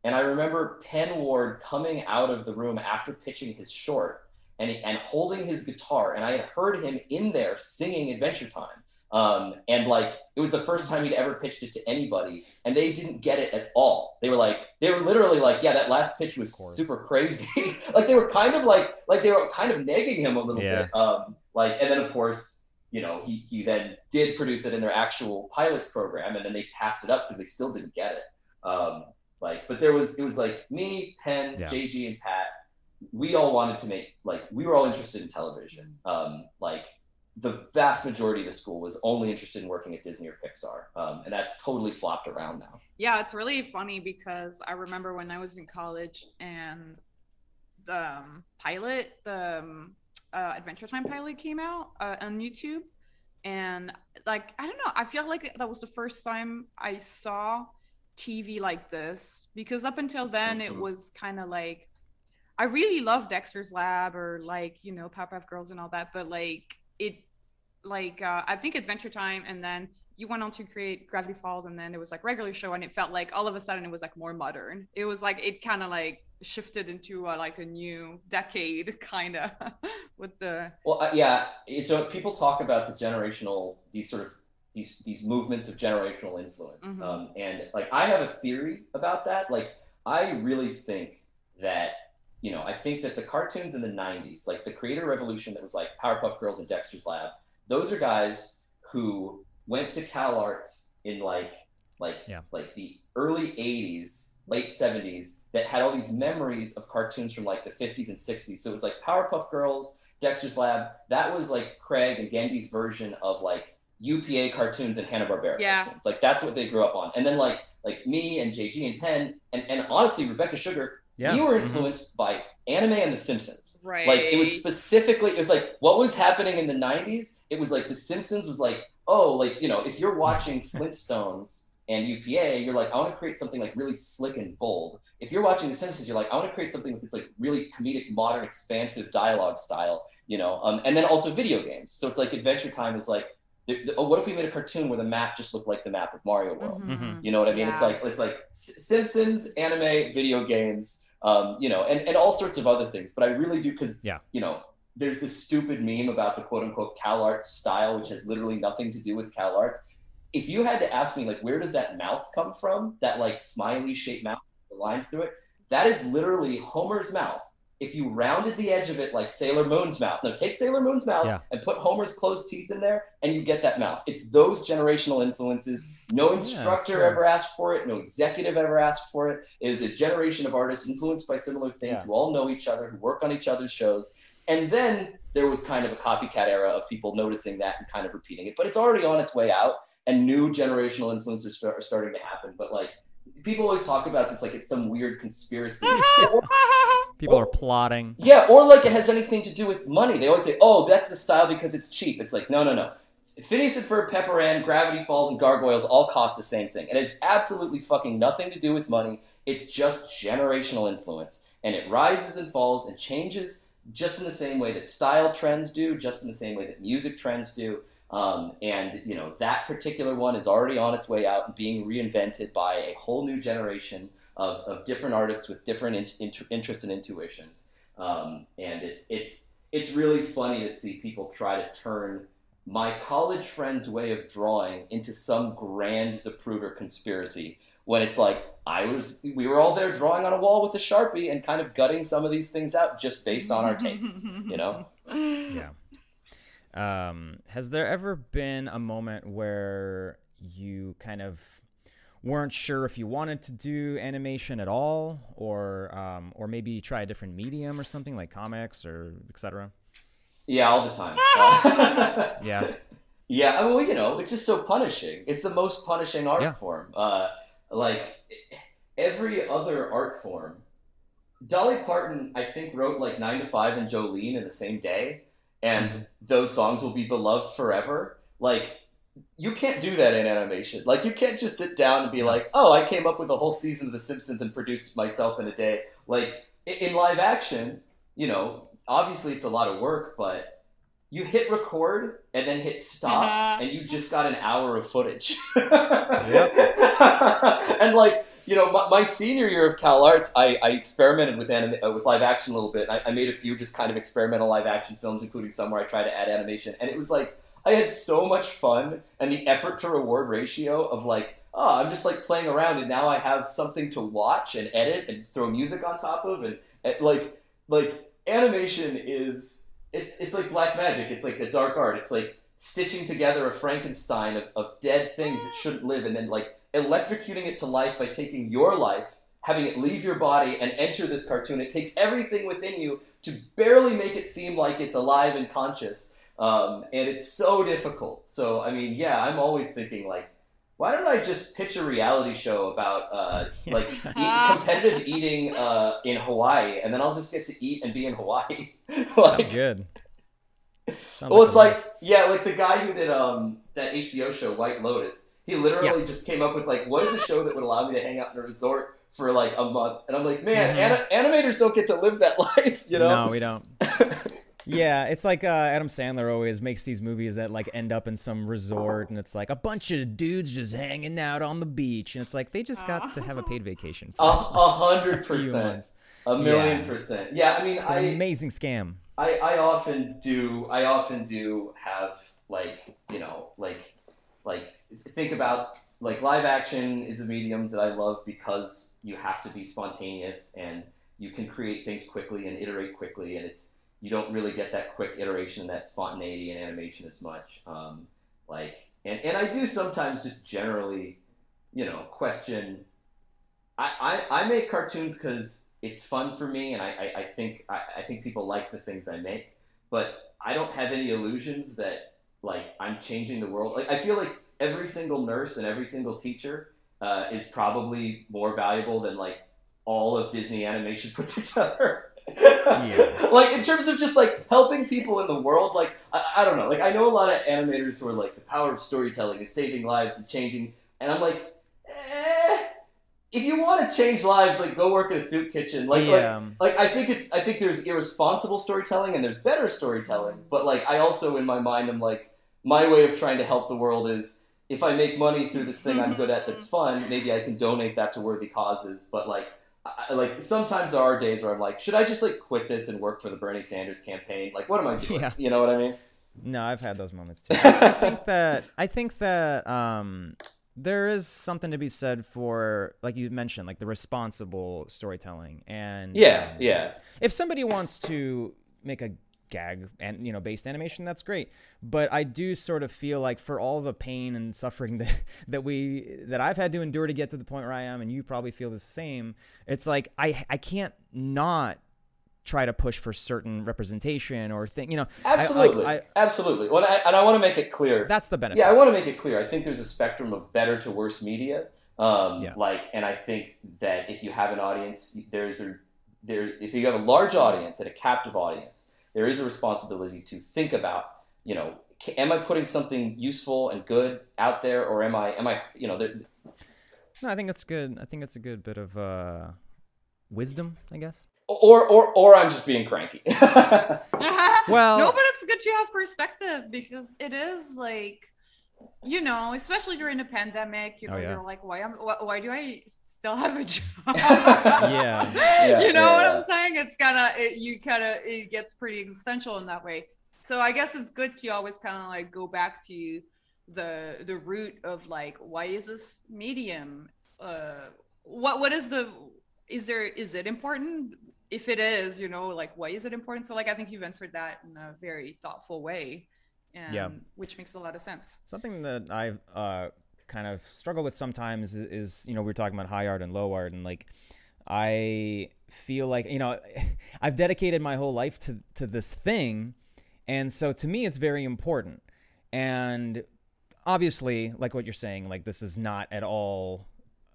and I remember Pen Ward coming out of the room after pitching his short and and holding his guitar, and I had heard him in there singing Adventure Time. Um, and like it was the first time he'd ever pitched it to anybody, and they didn't get it at all. They were like, they were literally like, yeah, that last pitch was super crazy. like they were kind of like, like they were kind of negging him a little Yeah. bit. Um, like, and then of course, you know, he he then did produce it in their actual pilots program, and then they passed it up because they still didn't get it. Um, like, but there was it was like me, Pen, Yeah. JG, and Pat. We all wanted to make like we were all interested in television. Um, like the vast majority of the school was only interested in working at Disney or Pixar, um, and that's totally flopped around now. Yeah, it's really funny because I remember when I was in college and the um, pilot, the um, uh, Adventure Time pilot came out uh, on YouTube. And like, I don't know, I feel like that was the first time I saw TV like this because up until then it Mhm. was kind of like, I really love Dexter's Lab or like, you know, Powerpuff Girls and all that, but like, it, like, uh, I think Adventure Time and then you went on to create Gravity Falls and then it was like regular show and it felt like all of a sudden it was like more modern. It was like it kind of like shifted into a, like a new decade kind of with the Well, uh, yeah. So people talk about the generational these sort of these these movements of generational influence, Mhm. um, and like I have a theory about that. Like I really think that you know I think that the cartoons in the '90s, like the creator revolution that was like Powerpuff Girls and Dexter's Lab, those are guys who went to Cal Arts in like like Yeah. like the early 80s late 70s that had all these memories of cartoons from like the 50s and 60s so it was like powerpuff girls dexter's lab that was like craig and genndy's version of like upa cartoons and hanna-barbera Yeah. cartoons like that's what they grew up on and then like like me and jg and pen and, and honestly rebecca sugar yeah, we were mhm. influenced by anime and the simpsons right. like it was specifically it was like what was happening in the 90s it was like the simpsons was like oh like you know if you're watching flintstones and upa you're like i want to create something like really slick and bold if you're watching the simpsons you're like i want to create something with this like really comedic modern expansive dialogue style you know um, and then also video games so it's like adventure time is like the- the- oh, what if we made a cartoon where the map just looked like the map of mario world Mhm. you know what I mean? It's like it's like S- Simpsons, anime, video games, um, you know, and, and all sorts of other things. But I really do because Yeah. you know, there's this stupid meme about the quote unquote Cal Arts style, which has literally nothing to do with Cal Arts. If you had to ask me like where does that mouth come from? That like smiley shaped mouth, with the lines through it, that is literally Homer's mouth. If you rounded the edge of it like Sailor Moon's mouth, now take Sailor Moon's mouth Yeah. and put Homer's closed teeth in there, and you get that mouth. It's those generational influences. No instructor true. ever asked for it. No executive ever asked for it. It is a generation of artists influenced by similar things Yeah. who all know each other, who work on each other's shows. And then there was kind of a copycat era of people noticing that and kind of repeating it. But it's already on its way out, and new generational influences are starting to happen. But like, people always talk about this like it's some weird conspiracy. Or- People are plotting. yeah, or like it has anything to do with money. They always say, "Oh, that's the style because it's cheap." It's like, no, no, no. Phineas and Ferb, Pepper Ann, Gravity Falls, and Gargoyles all cost the same thing. It has absolutely fucking nothing to do with money. It's just generational influence. and it rises and falls and changes just in the same way that style trends do, just in the same way that music trends do. Um, and you know that particular one is already on its way out and being reinvented by a whole new generation of, of different artists with different in, in, interests and intuitions. Um, and it's it's it's really funny to see people try to turn my college friend's way of drawing into some grand Zapruder conspiracy when it's like I was we were all there drawing on a wall with a sharpie and kind of gutting some of these things out just based on our tastes, you know? Yeah. Um, has there ever been a moment where you kind of weren't sure if you wanted to do animation at all, or um, or maybe try a different medium or something like comics or etc. Yeah, all the time. yeah. Yeah, well, you know, it's just so punishing. It's the most punishing art Yeah. form. Uh, like every other art form, Dolly Parton, I think, wrote like Nine to Five and Jolene in the same day, and those songs will be beloved forever. Like, you can't do that in animation. Like, you can't just sit down and be like, "Oh, I came up with a whole season of The Simpsons and produced myself in a day." Like, in live action, you know, obviously it's a lot of work, but you hit record and then hit stop, Uh-huh. and you just got an hour of footage. Yep. and like you know, my, my senior year of CalArts, I, I experimented with anim- uh, with live action a little bit. I, I made a few just kind of experimental live action films, including some where I tried to add animation, and it was like I had so much fun, and the effort to reward ratio of like. Oh, I'm just like playing around, and now I have something to watch and edit and throw music on top of, and, and like, like animation is it's it's like black magic. It's like the dark art. It's like stitching together a Frankenstein of, of dead things that shouldn't live and then like electrocuting it to life by taking your life, having it leave your body and enter this cartoon. It takes everything within you to barely make it seem like it's alive and conscious. Um, and it's so difficult. So, I mean, yeah, I'm always thinking like, why don't I just pitch a reality show about uh, like eat, competitive eating uh, in Hawaii, and then I'll just get to eat and be in Hawaii. Sounds like, good. Sounds well, a it's lot. like yeah, like the guy who did um that HBO show White Lotus. He literally just came up with like, what is a show that would allow me to hang out in a resort for like a month? And I'm like, man, Mhm. ana- animators don't get to live that life, you know? No, we don't. Yeah, it's like uh, Adam Sandler always makes these movies that like end up in some resort, and it's like a bunch of dudes just hanging out on the beach, and it's like they just got to have a paid vacation. A, a hundred percent, a million Yeah. percent. Yeah, I mean, It's an I, amazing scam. I, I often do I often do have like you know like like think about like live action is a medium that I love because you have to be spontaneous and you can create things quickly and iterate quickly and it's you don't really get that quick iteration that spontaneity in animation as much um, like and, and I do sometimes just generally you know question I, I, I make cartoons because it's fun for me, and I, I, I think I, I think people like the things I make. But I don't have any illusions that like I'm changing the world. Like I feel like every single nurse and every single teacher uh, is probably more valuable than like all of Disney animation put together. Yeah. like in terms of just like helping people in the world, like I, I don't know. Like I know a lot of animators who are like the power of storytelling is saving lives and changing, and I'm like, eh, if you want to change lives, like go work in a soup kitchen. Like, like yeah, like I think it's I think there's irresponsible storytelling and there's better storytelling, but like I also in my mind I'm like my way of trying to help the world is if I make money through this thing I'm good at that's fun, maybe I can donate that to worthy causes. But like I, I- like sometimes there are days where I'm like, should I just like quit this and work for the Bernie Sanders campaign? Like what am I doing? Yeah. You know what I mean? no, I've had those moments too. I think that I think that um, there is something to be said for, like you mentioned, like the responsible storytelling, and Yeah, um, yeah. if somebody wants to make a gag and you know based animation that's great but i do sort of feel like for all the pain and suffering that that we that i've had to endure to get to the point where i am and you probably feel the same it's like i i can't not try to push for certain representation or thing you know I- Absolutely. I- Absolutely. Well, I, and I want to make it clear. that's the benefit Yeah, I want to make it clear. I think there's a spectrum of better to worse media. Um, Yeah. Like, and I think that if you have an audience, there's a there. If you have a large audience and a captive audience, there is a responsibility to think about. You know, am I putting something useful and good out there, or am I am I you know there, no i think that's good i think that's a good bit of uh wisdom i guess or or or I'm just being cranky. Well- no, but it's good you have perspective because it is like, you know, especially during the pandemic, you Oh, know, yeah. you're like, why am why, why do I still have a job? Yeah. Yeah, you know yeah, what yeah. I'm saying? It's kind of it, you kind of it gets pretty existential in that way. So I guess it's good to always kind of like go back to the the root of like why is this medium uh what what is the is there is it important if it is you know like why is it important so like i think you've answered that in a very thoughtful way Yeah. which makes a lot of sense Something that I've uh, kind of struggled with sometimes is, is, you know, we are talking about high art and low art, and like, I feel like, you know, I've dedicated my whole life to, to this thing. And so to me, it's very important. And obviously, like what you're saying, like, this is not at all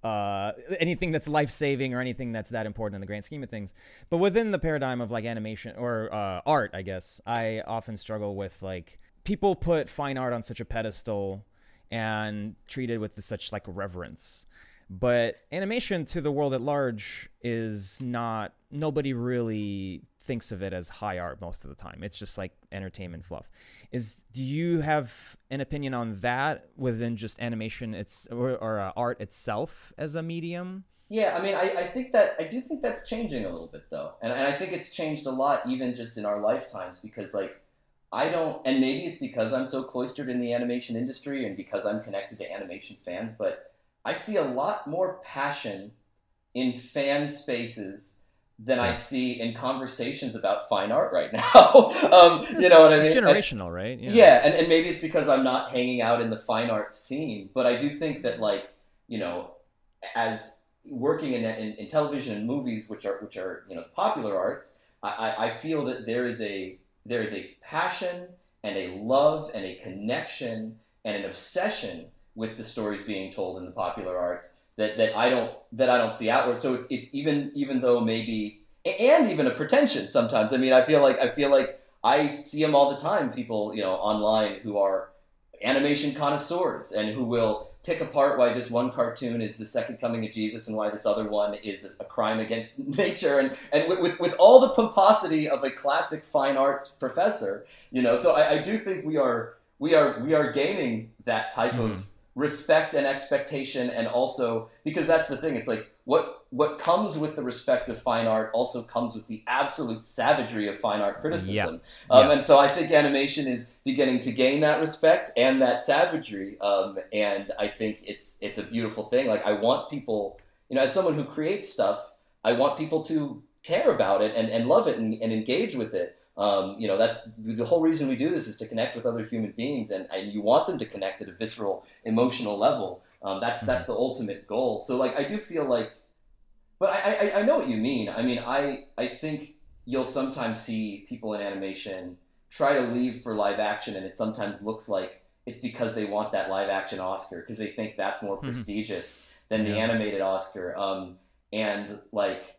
uh, anything that's life saving or anything that's that important in the grand scheme of things. But within the paradigm of like animation or uh, art, I guess, I often struggle with like people put fine art on such a pedestal and treat it with such like reverence. But animation to the world at large is not, nobody really thinks of it as high art most of the time. It's just like entertainment fluff. Is do you have an opinion on that within just animation it's or, or uh, art itself as a medium? Yeah, I mean, I, I think that I do think that's changing a little bit though, and, and I think it's changed a lot even just in our lifetimes because like I don't, and maybe it's because I'm so cloistered in the animation industry and because I'm connected to animation fans, but I see a lot more passion in fan spaces than I see in conversations about fine art right now. um, you know what I mean? It's And- generational, right? yeah, and, and maybe it's because I'm not hanging out in the fine art scene, but I do think that like you know, as working in, in, in television and movies, which are which are you know popular arts, I, I, I feel that there is a there is a passion and a love and a connection and an obsession with the stories being told in the popular arts that, that I don't that I don't see outward. So it's it's even even though maybe and even a pretension sometimes. I mean, I feel like I feel like I see them all the time. People, you know, online who are animation connoisseurs and who will pick apart why this one cartoon is the second coming of Jesus and why this other one is a crime against nature and, and with, with, with all the pomposity of a classic fine arts professor, you know. So I, I do think we are we are we are gaining that type Mhm. of respect and expectation and also because that's the thing it's like what what comes with the respect of fine art also comes with the absolute savagery of fine art criticism. Um, Yeah. and so i think animation is beginning to gain that respect and that savagery um, and i think it's it's a beautiful thing. Like i want people you know as someone who creates stuff i want people to care about it and, and love it and, and engage with it. Um, you know that's the whole reason we do this is to connect with other human beings and, and you want them to connect at a visceral emotional level. Um, that's that's the ultimate goal. So like i do feel like but I, I i know what you mean i mean i i think you'll sometimes see people in animation try to leave for live action and it sometimes looks like it's because they want that live action oscar because they think that's more Mhm. prestigious than the Yeah. animated oscar um, and like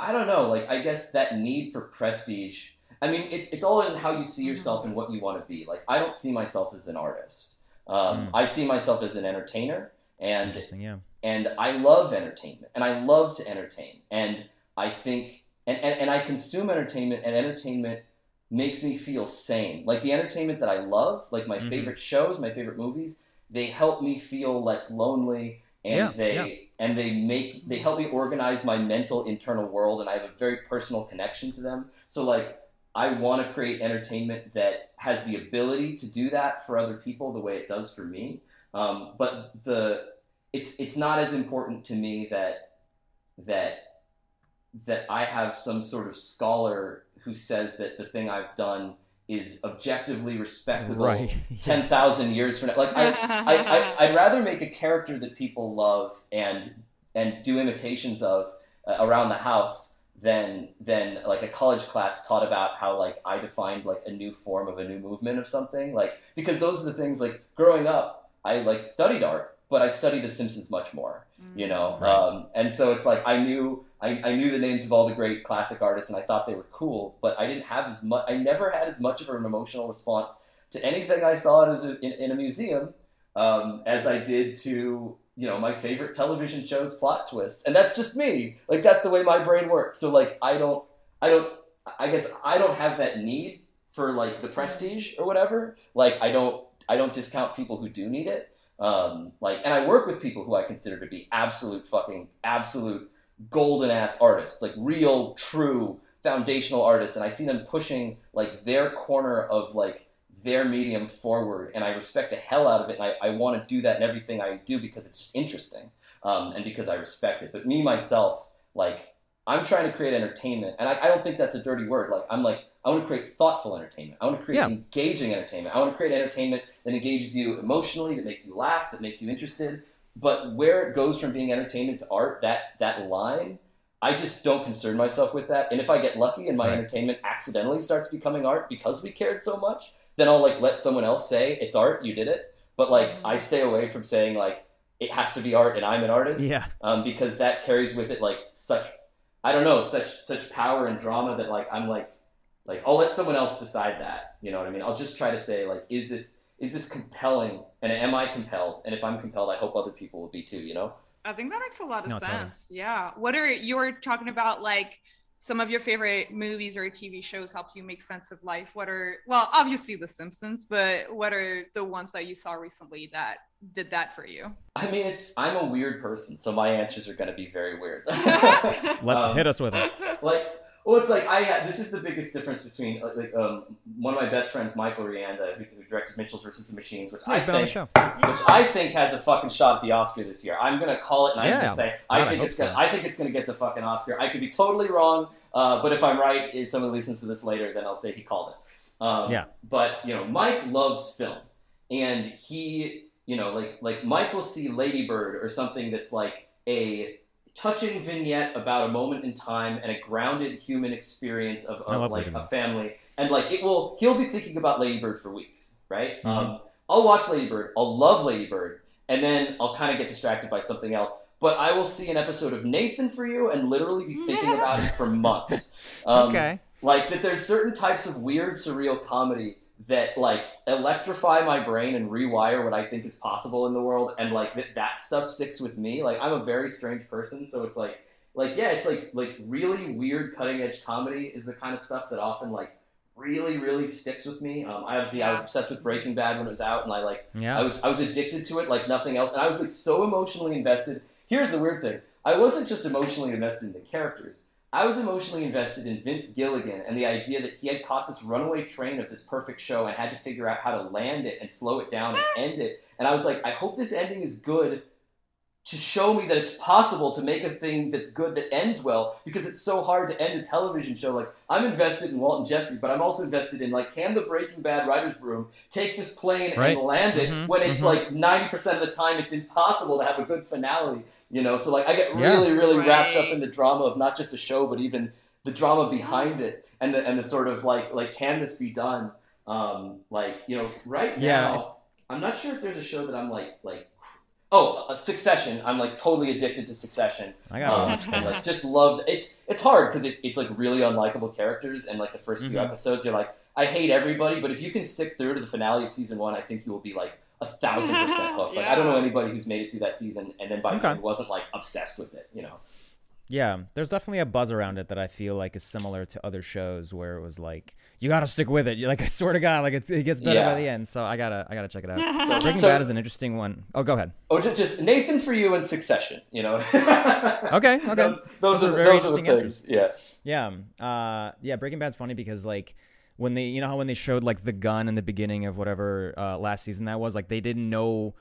i don't know like i guess that need for prestige i mean it's it's all in how you see yourself and what you want to be like i don't see myself as an artist um, Mm. i see myself as an entertainer and yeah. and I love entertainment and I love to entertain and I think and, and, and I consume entertainment and entertainment makes me feel sane like the entertainment that I love like my Mhm. favorite shows my favorite movies they help me feel less lonely and Yeah, they yeah. and they make they help me organize my mental internal world and I have a very personal connection to them so like I want to create entertainment that has the ability to do that for other people the way it does for me um, but the it's it's not as important to me that that that I have some sort of scholar who says that the thing I've done is objectively respectable Right. ten thousand years from now. Like I, I, I I'd rather make a character that people love and and do imitations of uh, around the house than than like a college class taught about how like I defined like a new form of a new movement of something like because those are the things like growing up I like studied art but I studied The Simpsons much more you know Right. um, and so it's like i knew I, I knew the names of all the great classic artists and i thought they were cool but i didn't have as much i never had as much of an emotional response to anything i saw a, in, in a museum um, as i did to you know my favorite television shows plot twists and that's just me like that's the way my brain works so like i don't I don't. I guess I don't have that need for like the prestige or whatever. Like I don't. I don't discount people who do need it. Um, like, and I work with people who I consider to be absolute fucking absolute golden ass artists, like real, true foundational artists, and I see them pushing like their corner of like their medium forward, and I respect the hell out of it, and I, I want to do that in everything I do because it's just interesting, um, and because I respect it. But me myself, like, I'm trying to create entertainment, and I, I don't think that's a dirty word. Like, I'm like, I want to create thoughtful entertainment. I want to create Yeah. engaging entertainment. I want to create entertainment that engages you emotionally, that makes you laugh, that makes you interested. But where it goes from being entertainment to art, that that line, I just don't concern myself with that. And if I get lucky and my Right. entertainment accidentally starts becoming art because we cared so much, then I'll like let someone else say it's art, you did it. But like I stay away from saying like it has to be art and I'm an artist Yeah. um, because that carries with it like such I don't know such such power and drama that like I'm like like I'll let someone else decide that you know what I mean I'll just try to say like is this is this compelling and am I compelled and if I'm compelled I hope other people will be too you know I think that makes a lot of No, totally. sense. Yeah. What are you were talking about like some of your favorite movies or TV shows help you make sense of life? What are well, obviously The Simpsons, but what are the ones that you saw recently that did that for you? I mean it's I'm a weird person so my answers are gonna be very weird Let Um, hit us with it. like well it's like i had this is the biggest difference between uh, like um, one of my best friends michael rianda who, who directed mitchell's versus the machines which Oh, i he's been on the think show. which i think has a fucking shot at the oscar this year. I'm gonna call it and i'm gonna say i I think hope it's gonna i think it's gonna get the fucking oscar. I could be totally wrong uh, but if i'm right if someone listens to this later then i'll say he called it. Um, Yeah. but you know mike loves film. And he you know like like mike will see ladybird or something that's like a touching vignette about a moment in time and a grounded human experience of, of like a family. And like it will he'll be thinking about ladybird for weeks right? Mhm. um, i'll watch ladybird. I'll love ladybird. And then i'll kind of get distracted by something else. But i will see an episode of nathan for you and literally be thinking about it for months. Um, okay. like that there's certain types of weird surreal comedy that like electrify my brain and rewire what I think is possible in the world and like that, that stuff sticks with me. Like I'm a very strange person, so it's like like yeah, it's like like really weird cutting edge comedy is the kind of stuff that often like really really sticks with me. Um, I obviously I was obsessed with Breaking Bad when it was out and I like Yeah. I was I was addicted to it like nothing else, and I was like so emotionally invested. Here's the weird thing: I wasn't just emotionally invested in the characters. I was emotionally invested in Vince Gilligan and the idea that he had caught this runaway train of this perfect show and had to figure out how to land it and slow it down and end it. And I was like, I hope this ending is good to show me that it's possible to make a thing that's good that ends well because it's so hard to end a television show. Like I'm invested in Walt and Jesse, but I'm also invested in like can the Breaking Bad writers' room take this plane Right. and land it Mhm, when it's mhm. like ninety percent of the time it's impossible to have a good finale. You know, so like I get Yeah. really, really wrapped up in the drama of not just a show, but even the drama behind it and the and the sort of like like can this be done? Um, like you know, right Yeah, now I'm not sure if there's a show that I'm like like. Oh, uh, Succession! I'm like totally addicted to Succession. I got Um, watch that. like just love it's it's hard because it, it's like really unlikable characters and like the 1st few Mhm. episodes you're like I hate everybody but if you can stick through to the finale of season one I think you will be like a thousand percent hooked. Like I don't know anybody who's made it through that season and then by the Okay. end wasn't like obsessed with it. You know. Yeah, there's definitely a buzz around it that I feel like is similar to other shows where it was like you got to stick with it. You're like I swear to God, like it's, it gets better by the end. So I gotta I gotta check it out. So, Breaking so- Bad is an interesting one. Oh, go ahead. Oh, just, just Nathan for you and Succession. You know. Okay, okay. Those, those, Those are, are very those are the interesting things. Yeah. Yeah, uh, yeah. Breaking Bad's funny because like when they, you know how when they showed like the gun in the beginning of whatever uh, last season that was, like they didn't know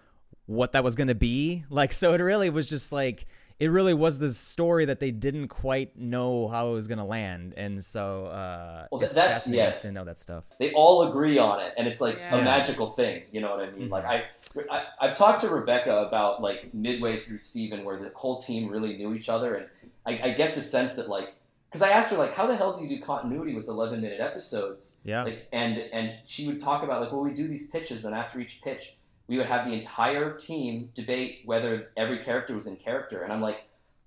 what that was gonna be. Like so, it really was just like it really was this story that they didn't quite know how it was gonna land, and so uh, Well, it's that's- fascinating yes. to know that stuff. they all agree on it and it's like Yeah. a magical thing you know what i mean Mhm. like I, I i've talked to rebecca about like midway through steven where the whole team really knew each other and i, I get the sense that like because i asked her like how the hell do you do continuity with 11 minute episodes Yeah, like and and she would talk about like well we do these pitches and after each pitch we would have the entire team debate whether every character was in character and i'm like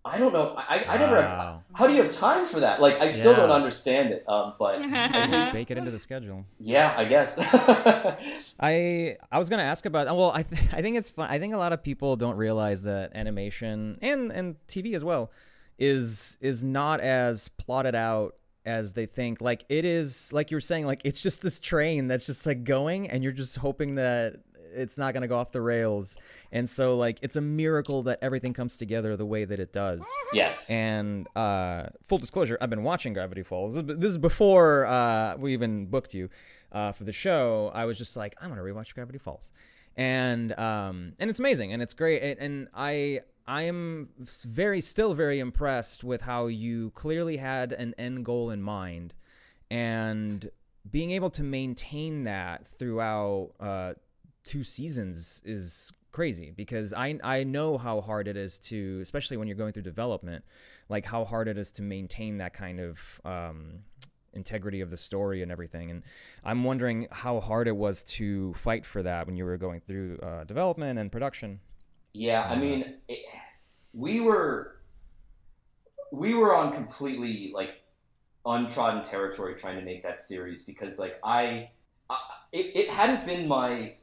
i don't know i, I never Wow. how do you have time for that like i still Yeah. don't understand it um, but I bake it into the schedule. yeah, I guess. I I was gonna ask about well I th- I think it's fun I think a lot of people don't realize that animation and and TV as well is is not as plotted out as they think. Like it is, like you were saying, like it's just this train that's just like going, and you're just hoping that it's not going to go off the rails. And so, like, it's a miracle that everything comes together the way that it does. Yes. And uh, full disclosure, I've been watching Gravity Falls. This is before uh, we even booked you uh, for the show. I was just like, I'm gonna rewatch Gravity Falls, and um, and it's amazing and it's great. And, and I I am very still very impressed with how you clearly had an end goal in mind, and being able to maintain that throughout uh, two seasons is crazy because I I know how hard it is to, especially when you're going through development, like how hard it is to maintain that kind of um, integrity of the story and everything. And I'm wondering how hard it was to fight for that when you were going through uh, development and production. Yeah, I mean, it, we were we were on completely like untrodden territory trying to make that series because like I, I it, it hadn't been my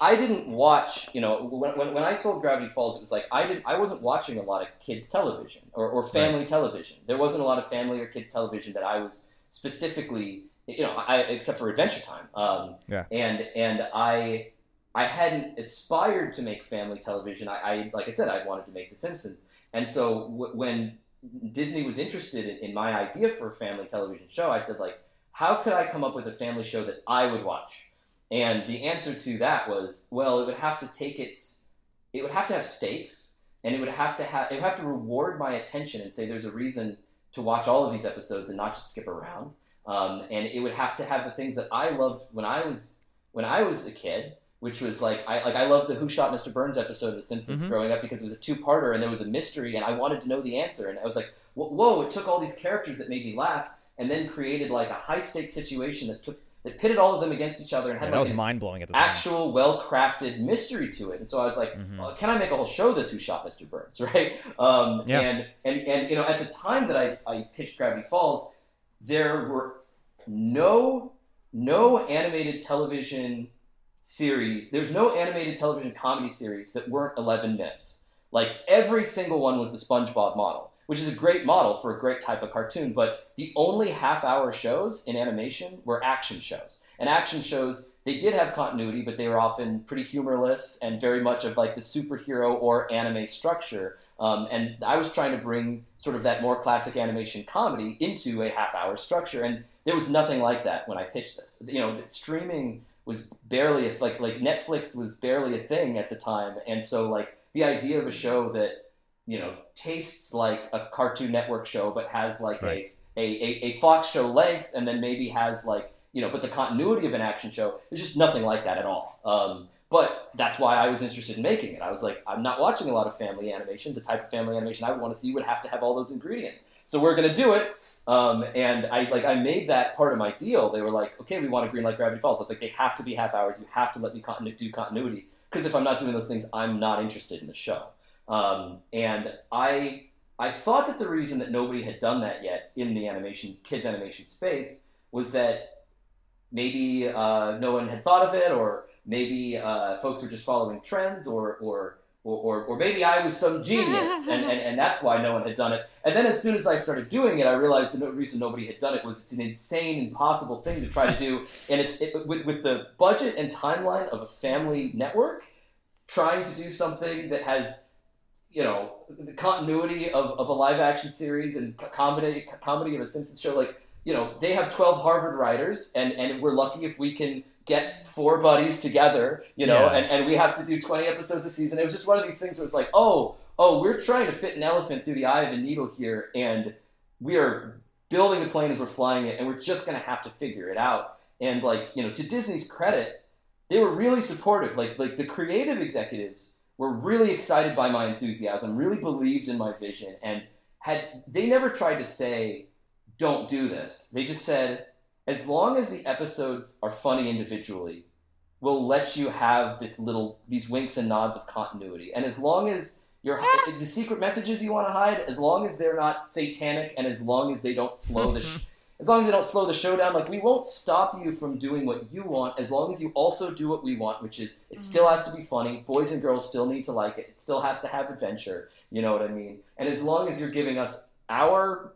I didn't watch, you know, when, when, when I sold Gravity Falls, it was like I didn't, I wasn't watching a lot of kids television or, or family right. television. There wasn't a lot of family or kids television that I was specifically, you know, I, except for Adventure Time. Um, yeah. And and I I hadn't aspired to make family television. I, I like I said, I wanted to make The Simpsons. And so w- when Disney was interested in, in my idea for a family television show, I said like, how could I come up with a family show that I would watch? And the answer to that was, well, it would have to take its, it would have to have stakes, and it would have to have, it would have to reward my attention and say there's a reason to watch all of these episodes and not just skip around. Um, and it would have to have the things that I loved when I was when I was a kid, which was like I like I loved the Who Shot Mr. Burns episode of The Simpsons mm-hmm. growing up because it was a two-parter and there was a mystery and I wanted to know the answer and I was like, whoa! It took all these characters that made me laugh and then created like a high-stakes situation that took that pitted all of them against each other and had yeah, like was mind blowing at the actual well crafted mystery to it. And so I was like, mm-hmm. well, can I make a whole show that's Who Shot Mr. Burns, right? Um, yeah. And and and you know, at the time that I, I pitched Gravity Falls, there were no no animated television series. There's no animated television comedy series that weren't 11 minutes. Like every single one was the SpongeBob model which is a great model for a great type of cartoon. But the only half hour shows in animation were action shows. And action shows, they did have continuity, but they were often pretty humorless and very much of like the superhero or anime structure. Um, and I was trying to bring sort of that more classic animation comedy into a half hour structure. And there was nothing like that when I pitched this. You know, streaming was barely a, like like Netflix was barely a thing at the time, and so like the idea of a show that you know tastes like a Cartoon Network show, but has like right. a, a, a, Fox show length, and then maybe has like you know, but the continuity of an action show is just nothing like that at all. Um, but that's why I was interested in making it. I was like, I'm not watching a lot of family animation. The type of family animation I would want to see would have to have all those ingredients. So we're gonna do it. Um, and I like I made that part of my deal. They were like, okay, we want to greenlight Gravity Falls. I was like, they have to be half hours. You have to let me continu- do continuity because if I'm not doing those things, I'm not interested in the show. Um, and I I thought that the reason that nobody had done that yet in the animation kids animation space was that maybe uh, no one had thought of it, or maybe uh, folks were just following trends, or or or, or, maybe I was some genius, and, and, and that's why no one had done it. And then as soon as I started doing it, I realized the reason nobody had done it was it's an insane, impossible thing to try to do. And it, it, with, with the budget and timeline of a family network, trying to do something that has you know the continuity of, of a live action series and comedy comedy of a Simpsons show. Like you know they have twelve Harvard writers, and and we're lucky if we can get four buddies together. You know, yeah. and, and we have to do twenty episodes a season. It was just one of these things where it's like, oh oh, we're trying to fit an elephant through the eye of a needle here, and we are building the plane as we're flying it, and we're just gonna have to figure it out. And like you know, to Disney's credit, they were really supportive. Like like the creative executives were really excited by my enthusiasm, really believed in my vision, and had they never tried to say, "Don't do this." They just said, "As long as the episodes are funny individually, we'll let you have this little these winks and nods of continuity, and as long as your ah! the secret messages you want to hide, as long as they're not satanic, and as long as they don't slow the sh- as long as they don't slow the show down, like we won't stop you from doing what you want as long as you also do what we want, which is it still has to be funny. Boys and girls still need to like it. It still has to have adventure. You know what I mean? And as long as you're giving us our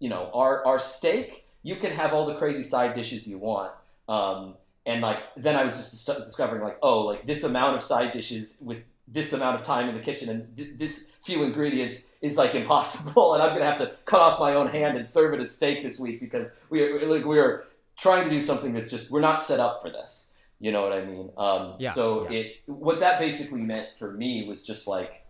you know, our our steak, you can have all the crazy side dishes you want. Um, and like then I was just dis- discovering like, oh, like this amount of side dishes with this amount of time in the kitchen and th- this few ingredients is like impossible, and I'm gonna have to cut off my own hand and serve it as steak this week because we are like we are trying to do something that's just we're not set up for this. You know what I mean? Um, Yeah, so yeah. it what that basically meant for me was just like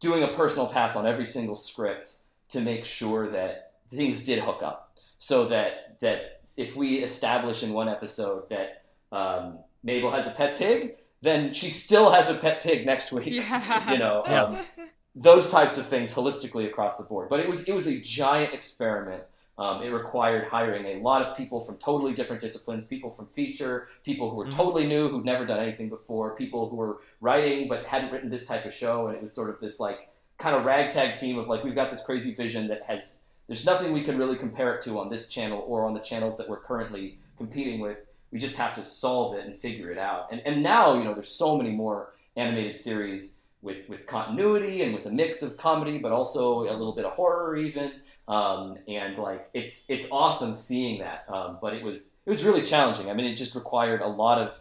doing a personal pass on every single script to make sure that things did hook up, so that that if we establish in one episode that um, Mabel has a pet pig, then she still has a pet pig next week. Yeah. You know, Yeah. um, those types of things holistically across the board. But it was it was a giant experiment. Um, it required hiring a lot of people from totally different disciplines, people from feature, people who were Mhm. totally new, who'd never done anything before, people who were writing but hadn't written this type of show, and it was sort of this like kind of ragtag team of like we've got this crazy vision that has there's nothing we can really compare it to on this channel or on the channels that we're currently competing with. We just have to solve it and figure it out. And and now you know there's so many more animated series with with continuity and with a mix of comedy, but also a little bit of horror even. Um, and like it's it's awesome seeing that. Um, but it was it was really challenging. I mean, it just required a lot of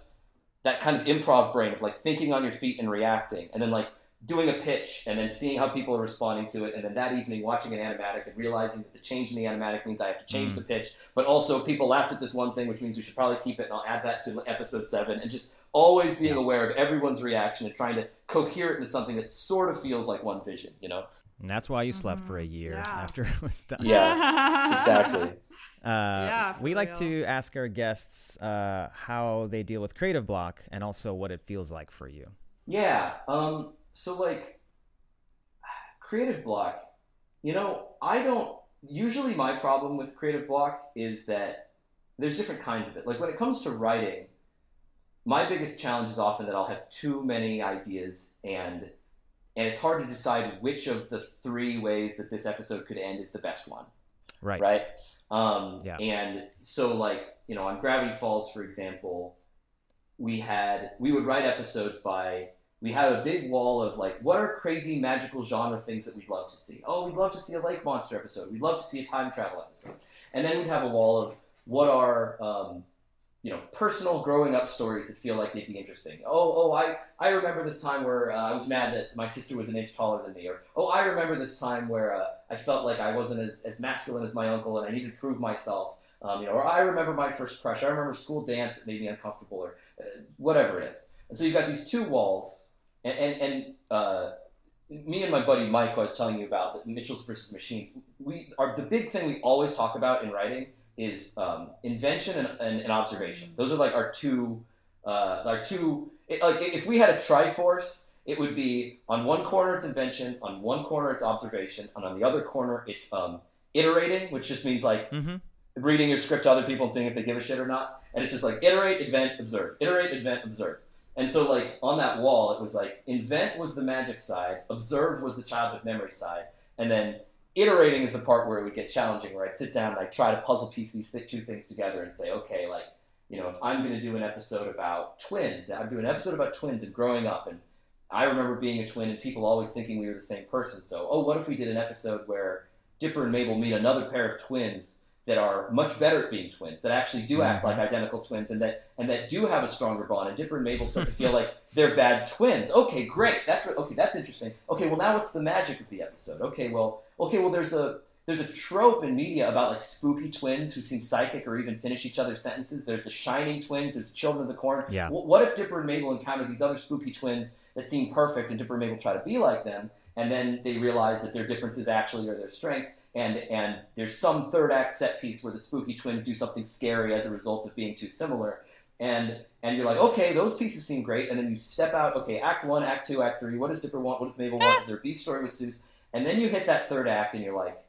that kind of improv brain of like thinking on your feet and reacting, and then like doing a pitch and then seeing how people are responding to it, and then that evening watching an animatic and realizing that the change in the animatic means I have to change Mm. the pitch, but also people laughed at this one thing, which means we should probably keep it, and I'll add that to episode seven, and just always being Yeah. aware of everyone's reaction and trying to cohere it into something that sort of feels like one vision, you know? And that's why you slept for a Mhm. year Yeah. after it was done. Yeah, exactly. Uh, Yeah, we for like real. to ask our guests uh, how they deal with creative block and also what it feels like for you. Yeah. Um, so like creative block, you know, I don't usually my problem with creative block is that there's different kinds of it. Like when it comes to writing, my biggest challenge is often that I'll have too many ideas and and it's hard to decide which of the three ways that this episode could end is the best one Right. right? Um, Yeah. And so, like you know, on Gravity Falls, for example, we had we would write episodes by we had a big wall of like what are crazy magical genre things that we'd love to see. Oh, we'd love to see a lake monster episode. We'd love to see a time travel episode. And then we'd have a wall of what are um, you know personal growing up stories that feel like they'd be interesting. Oh, oh, I I remember this time where uh, I was mad that my sister was an inch taller than me, or oh, I remember this time where uh, I felt like I wasn't as, as masculine as my uncle and I needed to prove myself. Um, you know, or I remember my first crush. I remember school dance that made me uncomfortable, or uh, whatever it is. And so you've got these two walls, and and, and uh, me and my buddy Mike, I was telling you about, Mitchell's versus Machines. We are the big thing we always talk about in writing is um, invention and, and, and observation. Those are like our two, uh, our two. It, like if we had a Triforce, it would be on one corner it's invention, on one corner it's observation, and on the other corner it's um, iterating, which just means like Mm-hmm. reading your script to other people and seeing if they give a shit or not. And it's just like iterate, invent, observe. Iterate, invent, observe. And so like on that wall, it was like invent was the magic side, observe was the childhood memory side, and then iterating is the part where it would get challenging, where I'd sit down and I'd try to puzzle piece these two things together and say, okay, like you know, if I'm going to do an episode about twins, I'd do an episode about twins and growing up, and I remember being a twin and people always thinking we were the same person. So, oh, what if we did an episode where Dipper and Mabel meet another pair of twins that are much better at being twins, that actually do act Mhm. like identical twins, and that and that do have a stronger bond. And Dipper and Mabel start to feel like they're bad twins. Okay, great. That's what, okay. That's interesting. Okay, well now what's the magic of the episode? Okay, well, okay, well there's a there's a trope in media about like spooky twins who seem psychic or even finish each other's sentences. There's the shining twins. There's Children of the Corn. Yeah. Wh- What if Dipper and Mabel encounter these other spooky twins that seem perfect, and Dipper and Mabel try to be like them, and then they realize that their differences actually are their strengths, and and there's some third act set piece where the spooky twins do something scary as a result of being too similar, and and you're like, okay, those pieces seem great, and then you step out, okay, Act One, Act Two, Act Three. What does Dipper want? What does Mabel want? Is there a B story with Soos? And then you hit that third act, and you're like,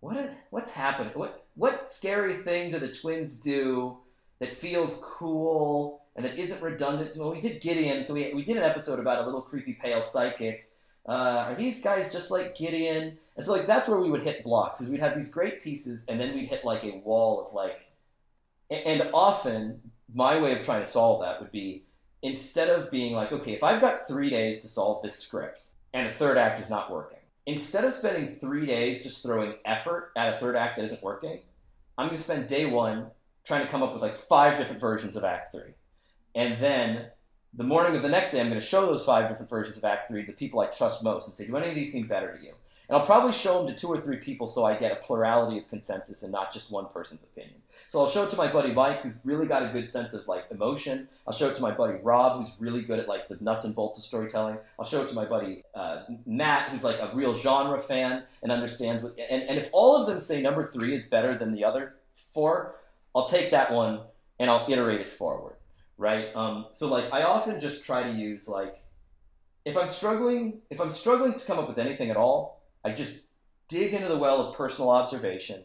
what is what's happening? What what scary thing do the twins do that feels cool and that isn't redundant? Well, we did Gideon, so we we did an episode about a little creepy pale psychic. Uh, are these guys just like Gideon? And so like that's where we would hit blocks, is we'd have these great pieces, and then we'd hit like a wall of like, and often my way of trying to solve that would be instead of being like, okay, if I've got three days to solve this script and the third act is not working, instead of spending three days just throwing effort at a third act that isn't working, I'm going to spend day one trying to come up with like five different versions of Act Three, and then the morning of the next day, I'm going to show those five different versions of Act Three to the people I trust most and say, do any of these seem better to you? And I'll probably show them to two or three people so I get a plurality of consensus and not just one person's opinion. So I'll show it to my buddy Mike, who's really got a good sense of like emotion. I'll show it to my buddy Rob, who's really good at like the nuts and bolts of storytelling. I'll show it to my buddy uh, Matt, who's like a real genre fan and understands what. And, and if all of them say number three is better than the other four, I'll take that one and I'll iterate it forward, right? Um, so like I often just try to use like if I'm struggling, if I'm struggling to come up with anything at all, I just dig into the well of personal observation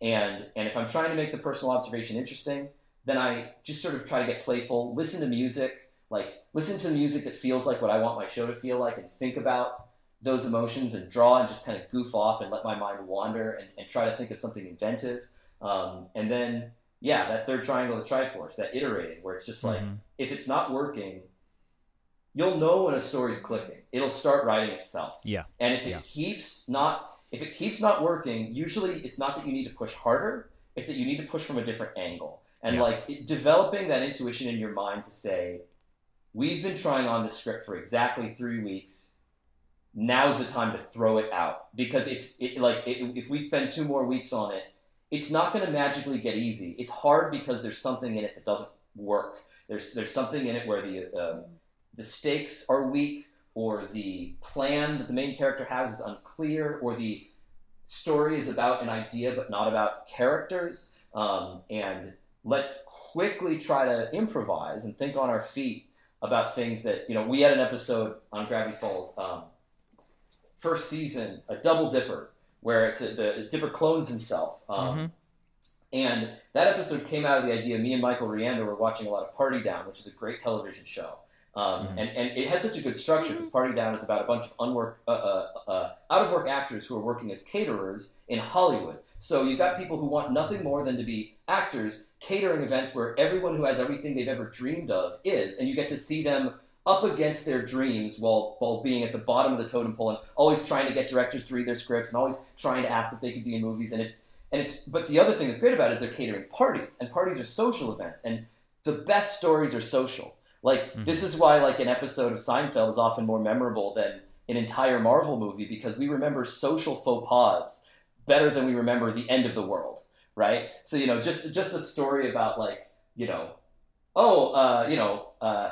and and if I'm trying to make the personal observation interesting, then I just sort of try to get playful, listen to music, like listen to music that feels like what I want my show to feel like, and think about those emotions and draw and just kind of goof off and let my mind wander and, and try to think of something inventive. Um, and then yeah, that third triangle of Triforce, that iterating, where it's just like Mhm. if it's not working, you'll know when a story's clicking. It'll start writing itself. Yeah. And if it Yeah. keeps not if it keeps not working, usually it's not that you need to push harder, it's that you need to push from a different angle. And Yeah. like it, developing that intuition in your mind to say, we've been trying on this script for exactly three weeks. Now's the time to throw it out because it's it, like it, if we spend two more weeks on it, it's not going to magically get easy. It's hard because there's something in it that doesn't work. There's there's something in it where the um, the stakes are weak, or the plan that the main character has is unclear, or the story is about an idea but not about characters. Um, and let's quickly try to improvise and think on our feet about things that you know. We had an episode on Gravity Falls, um, first season, a double dipper, where it's a, the Dipper clones himself. Um, Mhm. and that episode came out of the idea. Me and Michael Rianda were watching a lot of Party Down, which is a great television show. Um, Mhm. and, and it has such a good structure because Party Down is about a bunch of unwork, uh, uh, uh, out of work actors who are working as caterers in Hollywood. So you've got people who want nothing more than to be actors catering events where everyone who has everything they've ever dreamed of is, and you get to see them up against their dreams while while being at the bottom of the totem pole and always trying to get directors to read their scripts and always trying to ask if they could be in movies. And it's and it's but the other thing that's great about it is they're catering parties, and parties are social events, and the best stories are social. Like Mhm. this is why like an episode of Seinfeld is often more memorable than an entire Marvel movie because we remember social faux pas better than we remember the end of the world, right? So you know, just just a story about like you know, oh, uh, you know, uh,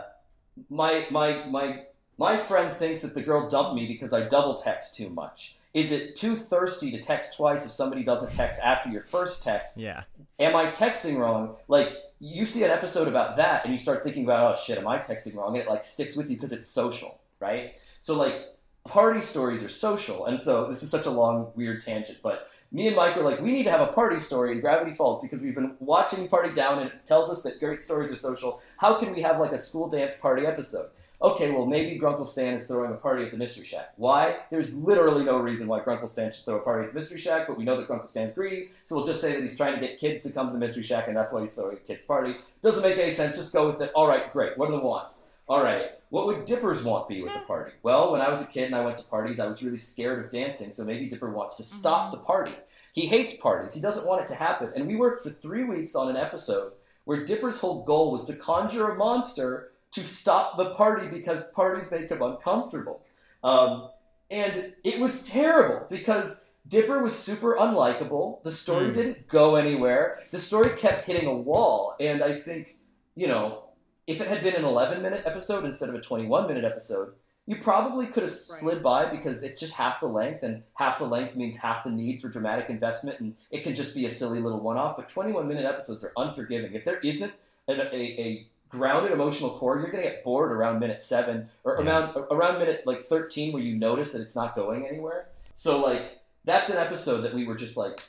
my my my my friend thinks that the girl dumped me because I double text too much. Is it too thirsty to text twice if somebody doesn't text after your first text? Yeah. am I texting wrong? Like you see an episode about that and you start thinking about, oh shit, am I texting wrong? And it like sticks with you because it's social, right? So like party stories are social, and so this is such a long weird tangent, but me and Mike were like, we need to have a party story in Gravity Falls because we've been watching Party Down and it tells us that great stories are social. How can we have like a school dance party episode? Okay, well maybe Grunkle Stan is throwing a party at the Mystery Shack. Why? There's literally no reason why Grunkle Stan should throw a party at the Mystery Shack, but we know that Grunkle Stan's greedy, so we'll just say that he's trying to get kids to come to the Mystery Shack and that's why he's throwing a kids party. Doesn't make any sense, just go with it. Alright, great. What are the wants? Alright, what would Dipper's want be with the party? Well, when I was a kid and I went to parties, I was really scared of dancing, so maybe Dipper wants to stop mm-hmm. the party. He hates parties. He doesn't want it to happen. And we worked for three weeks on an episode where Dipper's whole goal was to conjure a monster to stop the party because parties make him uncomfortable. Um, and it was terrible because Dipper was super unlikable. The story Hmm. didn't go anywhere. The story kept hitting a wall. And I think, you know, if it had been an 11 minute episode instead of a 21 minute episode, you probably could have slid by because it's just half the length, and half the length means half the need for dramatic investment, and it can just be a silly little one off. But 21 minute episodes are unforgiving. If there isn't a, a, a grounded emotional core, you're going to get bored around minute seven or Yeah. around, around minute like 13 where you notice that it's not going anywhere. So, like, that's an episode that we were just like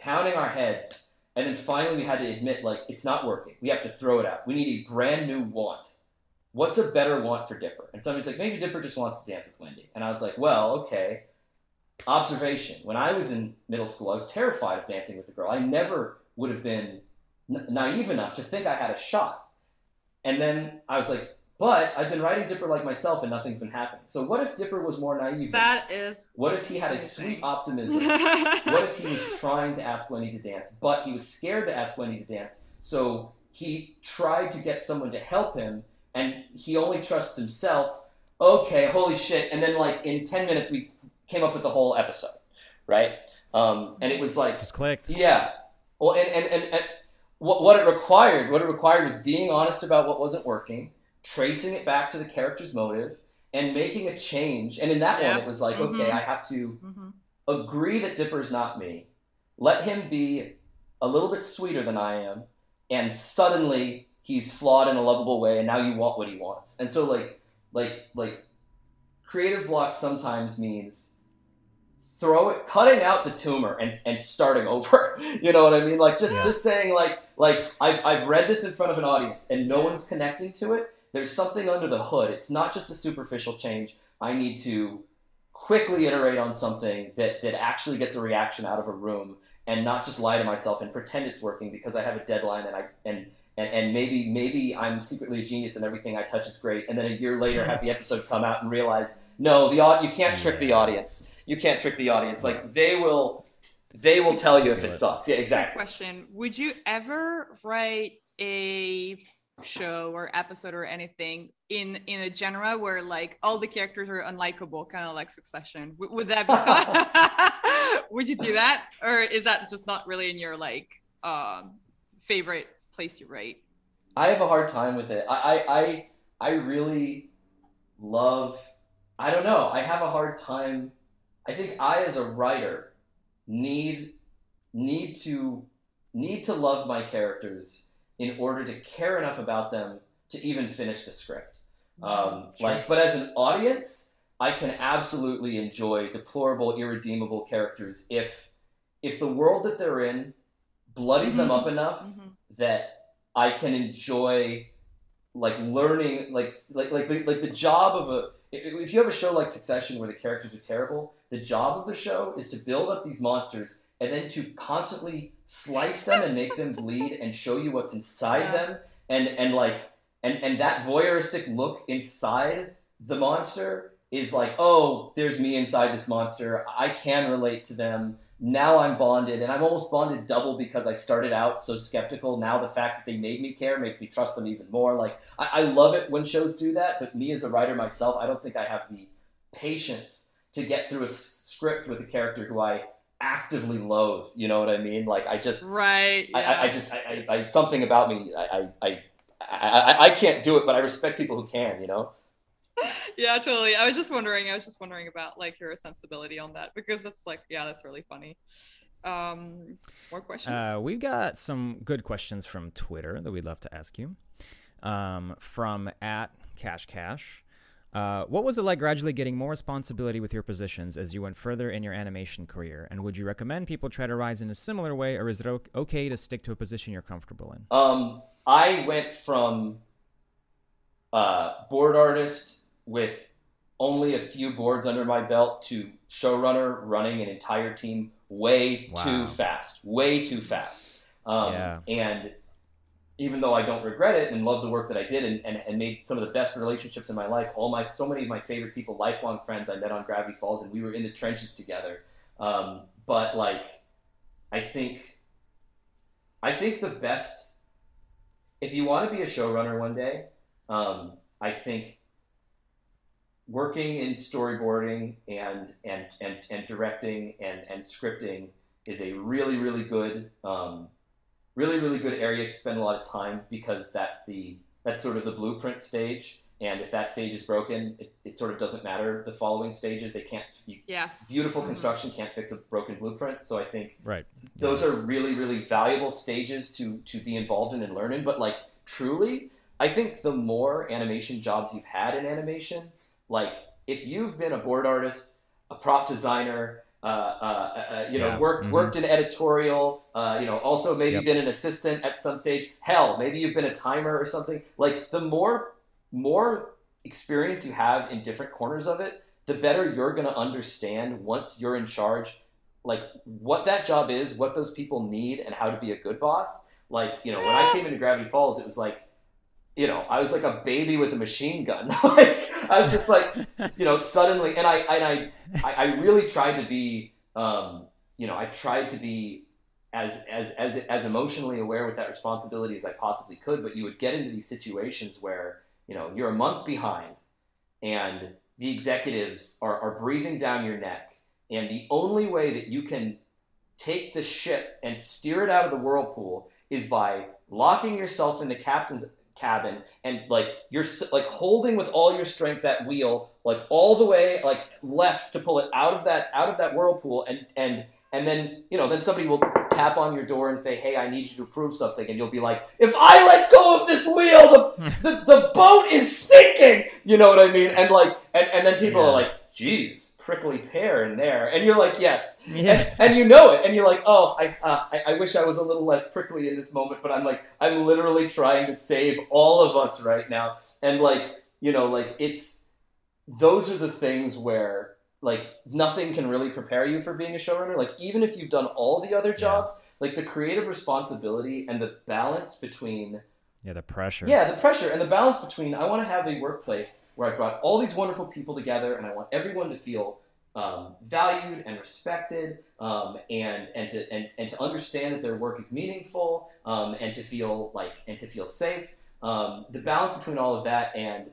pounding our heads. And then finally, we had to admit, like, it's not working. We have to throw it out. We need a brand new want what's a better want for Dipper? And somebody's like, maybe Dipper just wants to dance with Wendy. And I was like, well, okay. Observation. When I was in middle school, I was terrified of dancing with a girl. I never would have been n- naive enough to think I had a shot. And then I was like, but But I've been writing Dipper like myself, and nothing's been happening. So what if Dipper was more naive? That is. what if he had a sweet optimism? what if he was trying to ask Wendy to dance, but he was scared to ask Wendy to dance? So he tried to get someone to help him, and he only trusts himself. Okay, holy shit! And then like in ten minutes, we came up with the whole episode, right? Um, and it was like Just clicked. yeah. Well, and, and, and, and what, what it required, what it required was being honest about what wasn't working, tracing it back to the character's motive, and making a change. And in that one, it was like, Mhm. okay, I have to Mhm. agree that Dipper's not me, let him be a little bit sweeter than I am, and suddenly he's flawed in a lovable way, and now you want what he wants. And so, like, like, like, creative block sometimes means throw it, cutting out the tumor and, and starting over. you know what I mean? Like, just Yeah. just saying, like, like I've I've read this in front of an audience, and no one's connecting to it. There's something under the hood. It's not just a superficial change. I need to quickly iterate on something that, that actually gets a reaction out of a room and not just lie to myself and pretend it's working because I have a deadline and I and and, and maybe maybe I'm secretly a genius and everything I touch is great and then a year later have the episode come out and realize no the you can't trick the audience you can't trick the audience like they will they will tell you if it it. sucks yeah Quick exactly question: Would you ever write a show or episode or anything in in a genre where like all the characters are unlikable, kind of like Succession? W- would that be so? would you do that, or is that just not really in your like um, favorite place you write? I have a hard time with it. I, I, I, I really love. I don't know. I have a hard time. I think I, as a writer, need need to need to love my characters in order to care enough about them to even finish the script. Um, Sure. Like, but as an audience, I can absolutely enjoy deplorable, irredeemable characters if if the world that they're in bloodies them Mhm. up enough Mhm. that I can enjoy like learning like like like the, like the job of a if you have a show like Succession where the characters are terrible, the job of the show is to build up these monsters and then to constantly slice them and make them bleed and show you what's inside Yeah. them and and like and and that voyeuristic look inside the monster is like oh there's me inside this monster I can relate to them now I'm bonded, and I'm almost bonded double because I started out so skeptical. Now the fact that they made me care makes me trust them even more. Like I, I love it when shows do that, but me as a writer myself, I don't think I have the patience to get through a script with a character who I actively loathe. You know what I mean? Like I just, Right. I, yeah. I, I just, I, I, I, something about me, I, I, I, I, I can't do it, but I respect people who can. You know? yeah, totally. I was just wondering. I was just wondering about like your sensibility on that because that's like, yeah, that's really funny. Um, more questions. Uh, we've got some good questions from Twitter that we'd love to ask you. Um, from at Cash Cash. Uh, what was it like gradually getting more responsibility with your positions as you went further in your animation career? And would you recommend people try to rise in a similar way, or is it okay to stick to a position you're comfortable in? Um, I went from uh, board artist with only a few boards under my belt to showrunner running an entire team way Wow. too fast, way too fast. Um, Yeah. And even though I don't regret it and love the work that I did and, and, and made some of the best relationships in my life, all my so many of my favorite people, lifelong friends I met on Gravity Falls, and we were in the trenches together. Um, but like, I think, I think the best, if you want to be a showrunner one day, um, I think working in storyboarding and and and, and directing and, and scripting is a really really good um, really really good area to spend a lot of time because that's the that's sort of the blueprint stage and if that stage is broken it, it sort of doesn't matter the following stages they can't you, yes. beautiful Mhm. construction can't fix a broken blueprint so i think Right. those are really really valuable stages to to be involved in and learn in but like truly i think the more animation jobs you've had in animation like if you've been a board artist a prop designer you know Yeah. worked Mhm. worked in editorial uh, you know also maybe Yep. been an assistant at some stage hell maybe you've been a timer or something like the more more experience you have in different corners of it the better you're going to understand once you're in charge like what that job is, what those people need, and how to be a good boss. Like, you know, when I came into Gravity Falls, it was like you know, I was like a baby with a machine gun. like I was just like, you know, suddenly, and I and I I, really tried to be, um, you know, I tried to be as as as as emotionally aware with that responsibility as I possibly could. But you would get into these situations where you know you're a month behind, and the executives are, are breathing down your neck, and the only way that you can take the ship and steer it out of the whirlpool is by locking yourself in the captain's cabin and like you're like holding with all your strength that wheel like all the way like left to pull it out of that out of that whirlpool and and and then you know then somebody will tap on your door and say hey i need you to prove something and you'll be like if i let go of this wheel the the, the boat is sinking! You know what i mean? And like and, and then people Yeah. are like geez prickly pear in there. And you're like yes. Yeah. and, and you know it, and you're like, oh, I, uh, I, I wish I was a little less prickly in this moment, but I'm like, I'm literally trying to save all of us right now, and like, you know, like it's those are the things where like nothing can really prepare you for being a showrunner. Like even if you've done all the other jobs, like the creative responsibility and the balance between Yeah, the pressure. yeah, the pressure and the balance between I want to have a workplace where I brought all these wonderful people together and I want everyone to feel um, valued and respected um, and and to and, and to understand that their work is meaningful um, and to feel like and to feel safe. Um, the balance between all of that and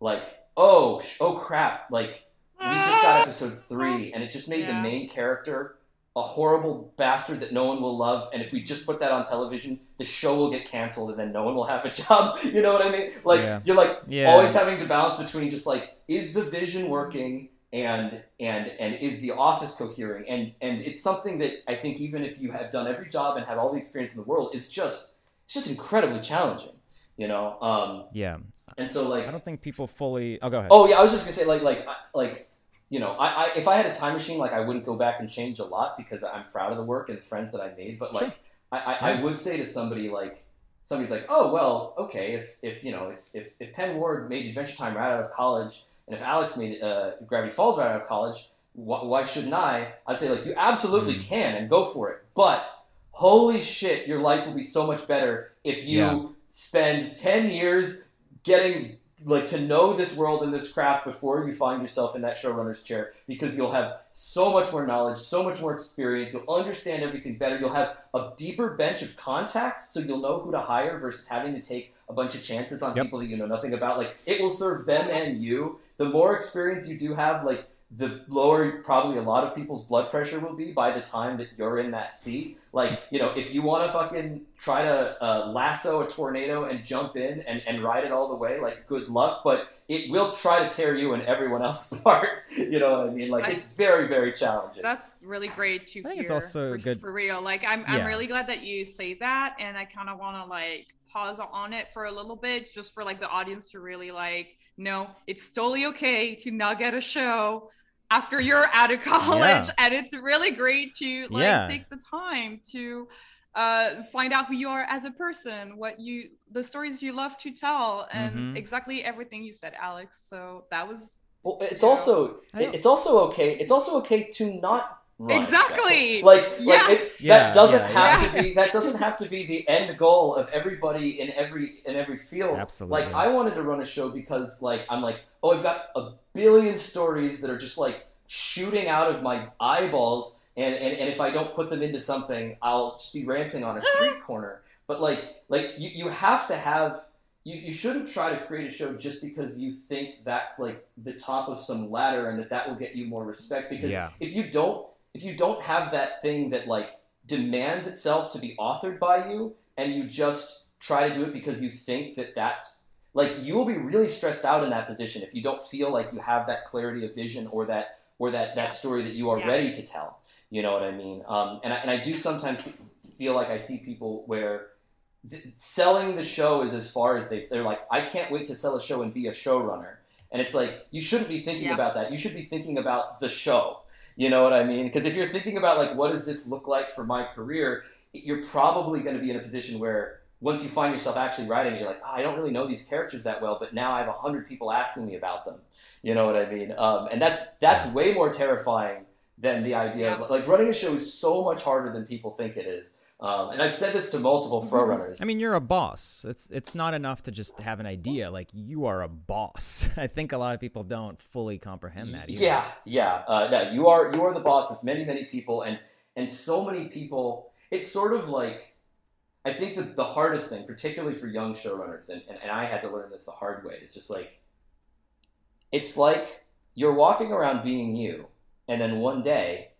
like oh oh crap like we just got episode three and it just made the main character a horrible bastard that no one will love and if we just put that on television the show will get canceled and then no one will have a job you know what i mean like Yeah. you're like Yeah. always having to balance between just like is the vision working and and and is the office cohering and and it's something that i think even if you have done every job and have all the experience in the world is just it's just incredibly challenging you know um Yeah. and so like I don't think people fully. Oh, go ahead. Oh yeah, I was just gonna say like like like you know I, I if I had a time machine like I wouldn't go back and change a lot because I'm proud of the work and the friends that I made. But like Sure. I, I, Yeah. I would say to somebody like somebody's like oh well okay if if you know if if, if Pen Ward made Adventure Time right out of college and if Alex made uh, Gravity Falls right out of college wh- why shouldn't I? I'd say like you absolutely Mhm. can and go for it. But holy shit, your life will be so much better if you Yeah. spend ten years getting like to know this world and this craft before you find yourself in that showrunner's chair because you'll have so much more knowledge, so much more experience, you'll understand everything better, you'll have a deeper bench of contacts so you'll know who to hire versus having to take a bunch of chances on Yep. people that you know nothing about. Like it will serve them and you. The more experience you do have, like the lower probably a lot of people's blood pressure will be by the time that you're in that seat. Like, you know, if you want to fucking try to uh, lasso a tornado and jump in and, and ride it all the way, like, good luck, but it will try to tear you and everyone else apart. You know what I mean? Like, I- it's very, very challenging. That's really great to I think hear. it's also for, good- for real. Like I'm, I'm Yeah. really glad that you say that, and I kind of want to like pause on it for a little bit, just for like the audience to really like know it's totally okay to not get a show after you're out of college, Yeah. and it's really great to like Yeah. take the time to uh, find out who you are as a person, what you, the stories you love to tell, and Mhm. exactly everything you said, Alex. So that was Well, it's also I don't- it's also okay. It's also okay to not run Exactly. show. Like, like Yes. it, Yeah, that doesn't yeah, have yes. to be that doesn't have to be the end goal of everybody in every in every field. Absolutely. Like I wanted to run a show because like I'm like oh I've got a billion stories that are just like shooting out of my eyeballs and, and, and if I don't put them into something I'll just be ranting on a street corner. But like like you, you have to have you, you shouldn't try to create a show just because you think that's like the top of some ladder and that that will get you more respect because Yeah. if you don't if you don't have that thing that like demands itself to be authored by you and you just try to do it because you think that that's like you will be really stressed out in that position if you don't feel like you have that clarity of vision or that or that that story that you are Yeah. ready to tell. You know what i mean? Um, and, I, and i do sometimes feel like i see people where th- selling the show is as far as they they're like i can't wait to sell a show and be a showrunner. And it's like you shouldn't be thinking about that. You should be thinking about the show you know what I mean? Because if you're thinking about like what does this look like for my career, you're probably going to be in a position where once you find yourself actually writing, it, you're like, oh, I don't really know these characters that well, but now I have a hundred people asking me about them. You know what I mean? Um, and that's that's way more terrifying than the idea of like running a show is so much harder than people think it is. Um, and I've said this to multiple runners. I mean, you're a boss. It's it's not enough to just have an idea. Like you are a boss. I think a lot of people don't fully comprehend that. Either. Yeah, yeah. Uh, no, you are you are the boss of many many people, and and so many people. It's sort of like I think that the hardest thing, particularly for young showrunners, and, and, and I had to learn this the hard way. It's just like it's like you're walking around being you, and then one day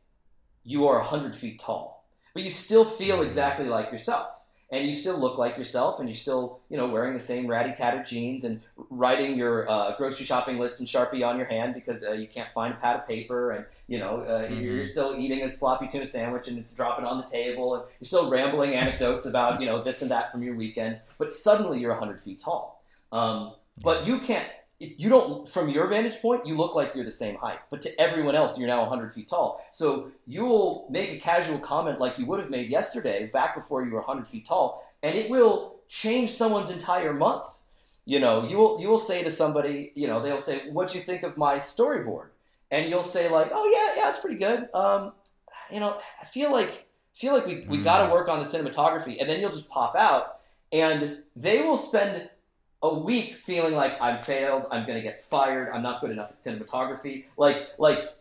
you are hundred feet tall, but you still feel exactly like yourself. And you still look like yourself and you're still you know wearing the same ratty tattered jeans and writing your uh, grocery shopping list in sharpie on your hand because uh, you can't find a pad of paper and you know uh, Mhm. you're still eating a sloppy tuna sandwich and it's dropping on the table and you're still rambling anecdotes about you know this and that from your weekend but suddenly you're 100 feet tall. Um, but you can't you don't from your vantage point you look like you're the same height but to everyone else you're now 100 feet tall. So you will make a casual comment like you would have made yesterday back before you were 100 feet tall and it will change someone's entire month. You know you will you will say to somebody you know they'll say what do you think of my storyboard? And you'll say like oh yeah yeah it's pretty good. Um, you know i feel like feel like we, we Mm. got to work on the cinematography and then you'll just pop out and they will spend a week feeling like I'm failed, I'm gonna get fired, I'm not good enough at cinematography. Like like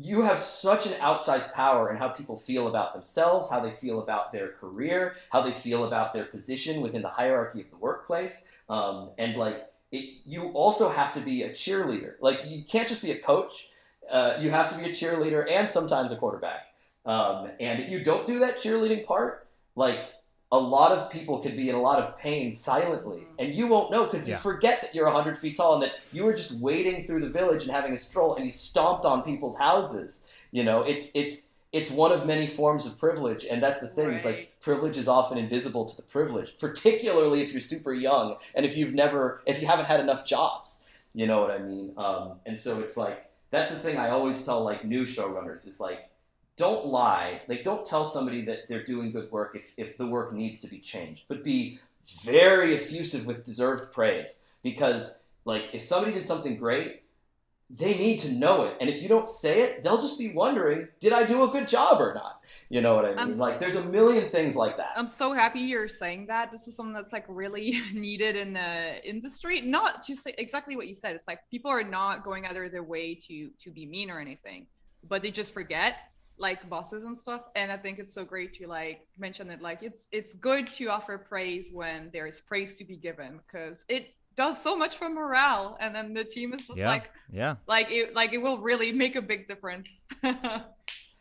you have such an outsized power in how people feel about themselves, how they feel about their career, how they feel about their position within the hierarchy of the workplace, um, and like it, you also have to be a cheerleader. Like you can't just be a coach. Uh, you have to be a cheerleader and sometimes a quarterback. Um, and if you don't do that cheerleading part, like a lot of people could be in a lot of pain silently, and you won't know because you Yeah. forget that you're 100 feet tall and that you were just wading through the village and having a stroll, and you stomped on people's houses. You know, it's it's it's one of many forms of privilege, and that's the thing. Is like privilege is often invisible to the privileged, particularly if you're super young and if you've never if you haven't had enough jobs. You know what I mean? Um, and so it's like that's the thing I always tell like new showrunners It's like don't lie. Like, don't tell somebody that they're doing good work if, if the work needs to be changed, but be very effusive with deserved praise. Because, like, if somebody did something great, they need to know it. And if you don't say it, they'll just be wondering, did I do a good job or not? You know what I mean? Um, like, there's a million things like that. I'm so happy you're saying that. This is something that's like really needed in the industry. Not to say exactly what you said. It's like people are not going out of their way to to be mean or anything, but they just forget like bosses and stuff. And I think it's so great to like mention it like it's it's good to offer praise when there is praise to be given because it does so much for morale. And then the team is just Yeah. like Yeah. like it like it will really make a big difference.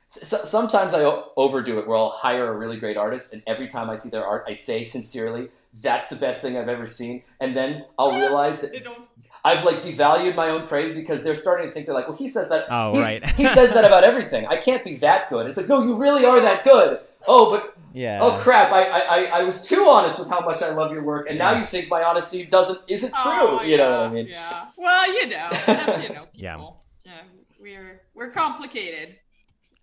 S- sometimes i overdo it where I'll hire a really great artist, and every time I see their art, I say sincerely, that's the best thing I've ever seen. And then I'll realize that they don't I've like devalued my own praise because they're starting to think they're like, well, he says that. Oh, he, right. he says that about everything. I can't be that good. It's like, no, you really are that good. Oh, but Yeah. oh crap! I, I I- I was too honest with how much I love your work, and now you think my honesty doesn't isn't oh, true. Oh, you know what I mean? Yeah. Well, you know, you know, people. Yeah. yeah. We're we're complicated.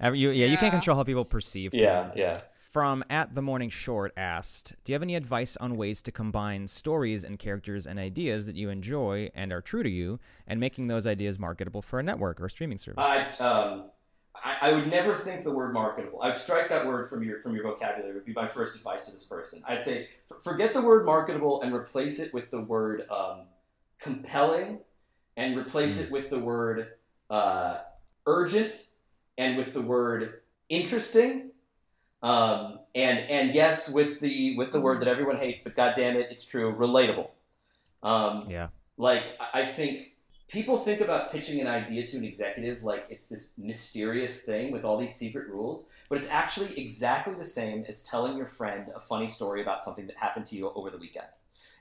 Every- you, yeah, you can't control how people perceive Yeah, things. yeah. From at the morning short asked, do you have any advice on ways to combine stories and characters and ideas that you enjoy and are true to you, and making those ideas marketable for a network or a streaming service? I um, I, I would never think the word marketable. I'd strike that word from your from your vocabulary. Would be my first advice to this person. I'd say forget the word marketable and replace it with the word um, compelling, and replace it with the word uh, urgent, and with the word interesting. Um, and and yes, with the with the word that everyone hates, but God damn it, it's true. Relatable. Um, yeah. like I I think people think about pitching an idea to an executive like it's this mysterious thing with all these secret rules, but it's actually exactly the same as telling your friend a funny story about something that happened to you over the weekend.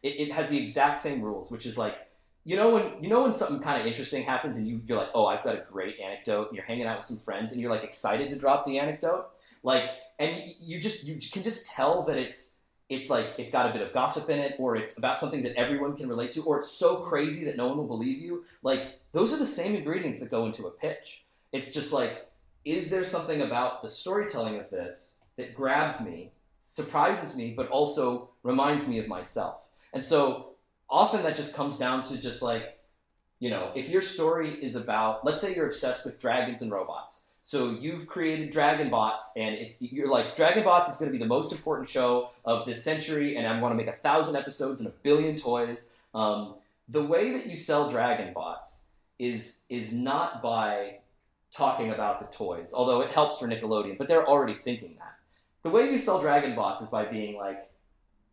It, it has the exact same rules, which is like you know when you know when something kind of interesting happens and you, you're like, oh, I've got a great anecdote, and you're hanging out with some friends and you're like excited to drop the anecdote, like, and you, just you can just tell that it's it's like it's got a bit of gossip in it, or it's about something that everyone can relate to, or it's so crazy that no one will believe you. Like those are the same ingredients that go into a pitch. It's just like, is there something about the storytelling of this that grabs me, surprises me, but also reminds me of myself? And so often that just comes down to just like, you know, if your story is about, let's say you're obsessed with dragons and robots, So you've created Dragon Bots, and it's you're like Dragon Bots is going to be the most important show of this century, and I want to make a thousand episodes and a billion toys. Um, the way that you sell Dragon Bots is is not by talking about the toys, although it helps for Nickelodeon, but they're already thinking that. The way you sell Dragon Bots is by being like,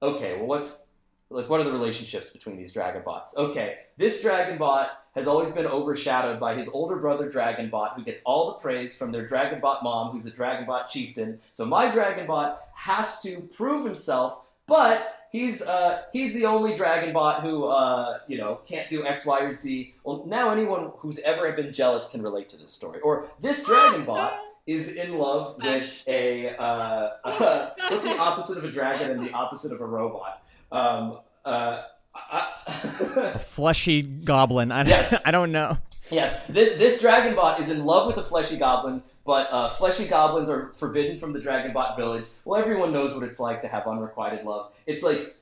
okay, well, what's like, what are the relationships between these Dragon Bots? Okay, this Dragon Bot has always been overshadowed by his older brother Dragonbot, who gets all the praise from their Dragonbot mom, who's the Dragonbot chieftain. So my Dragonbot has to prove himself, but he's uh, he's the only Dragonbot who uh, you know can't do X, Y, or Z. Well, now anyone who's ever been jealous can relate to this story. Or this Dragonbot is in love with a uh, what's the opposite of a dragon and the opposite of a robot? Um, uh, I, A fleshy goblin. I, Yes. I don't know. yes, this this dragon bot is in love with a fleshy goblin, but uh, fleshy goblins are forbidden from the dragon bot village. Well, everyone knows what it's like to have unrequited love. It's like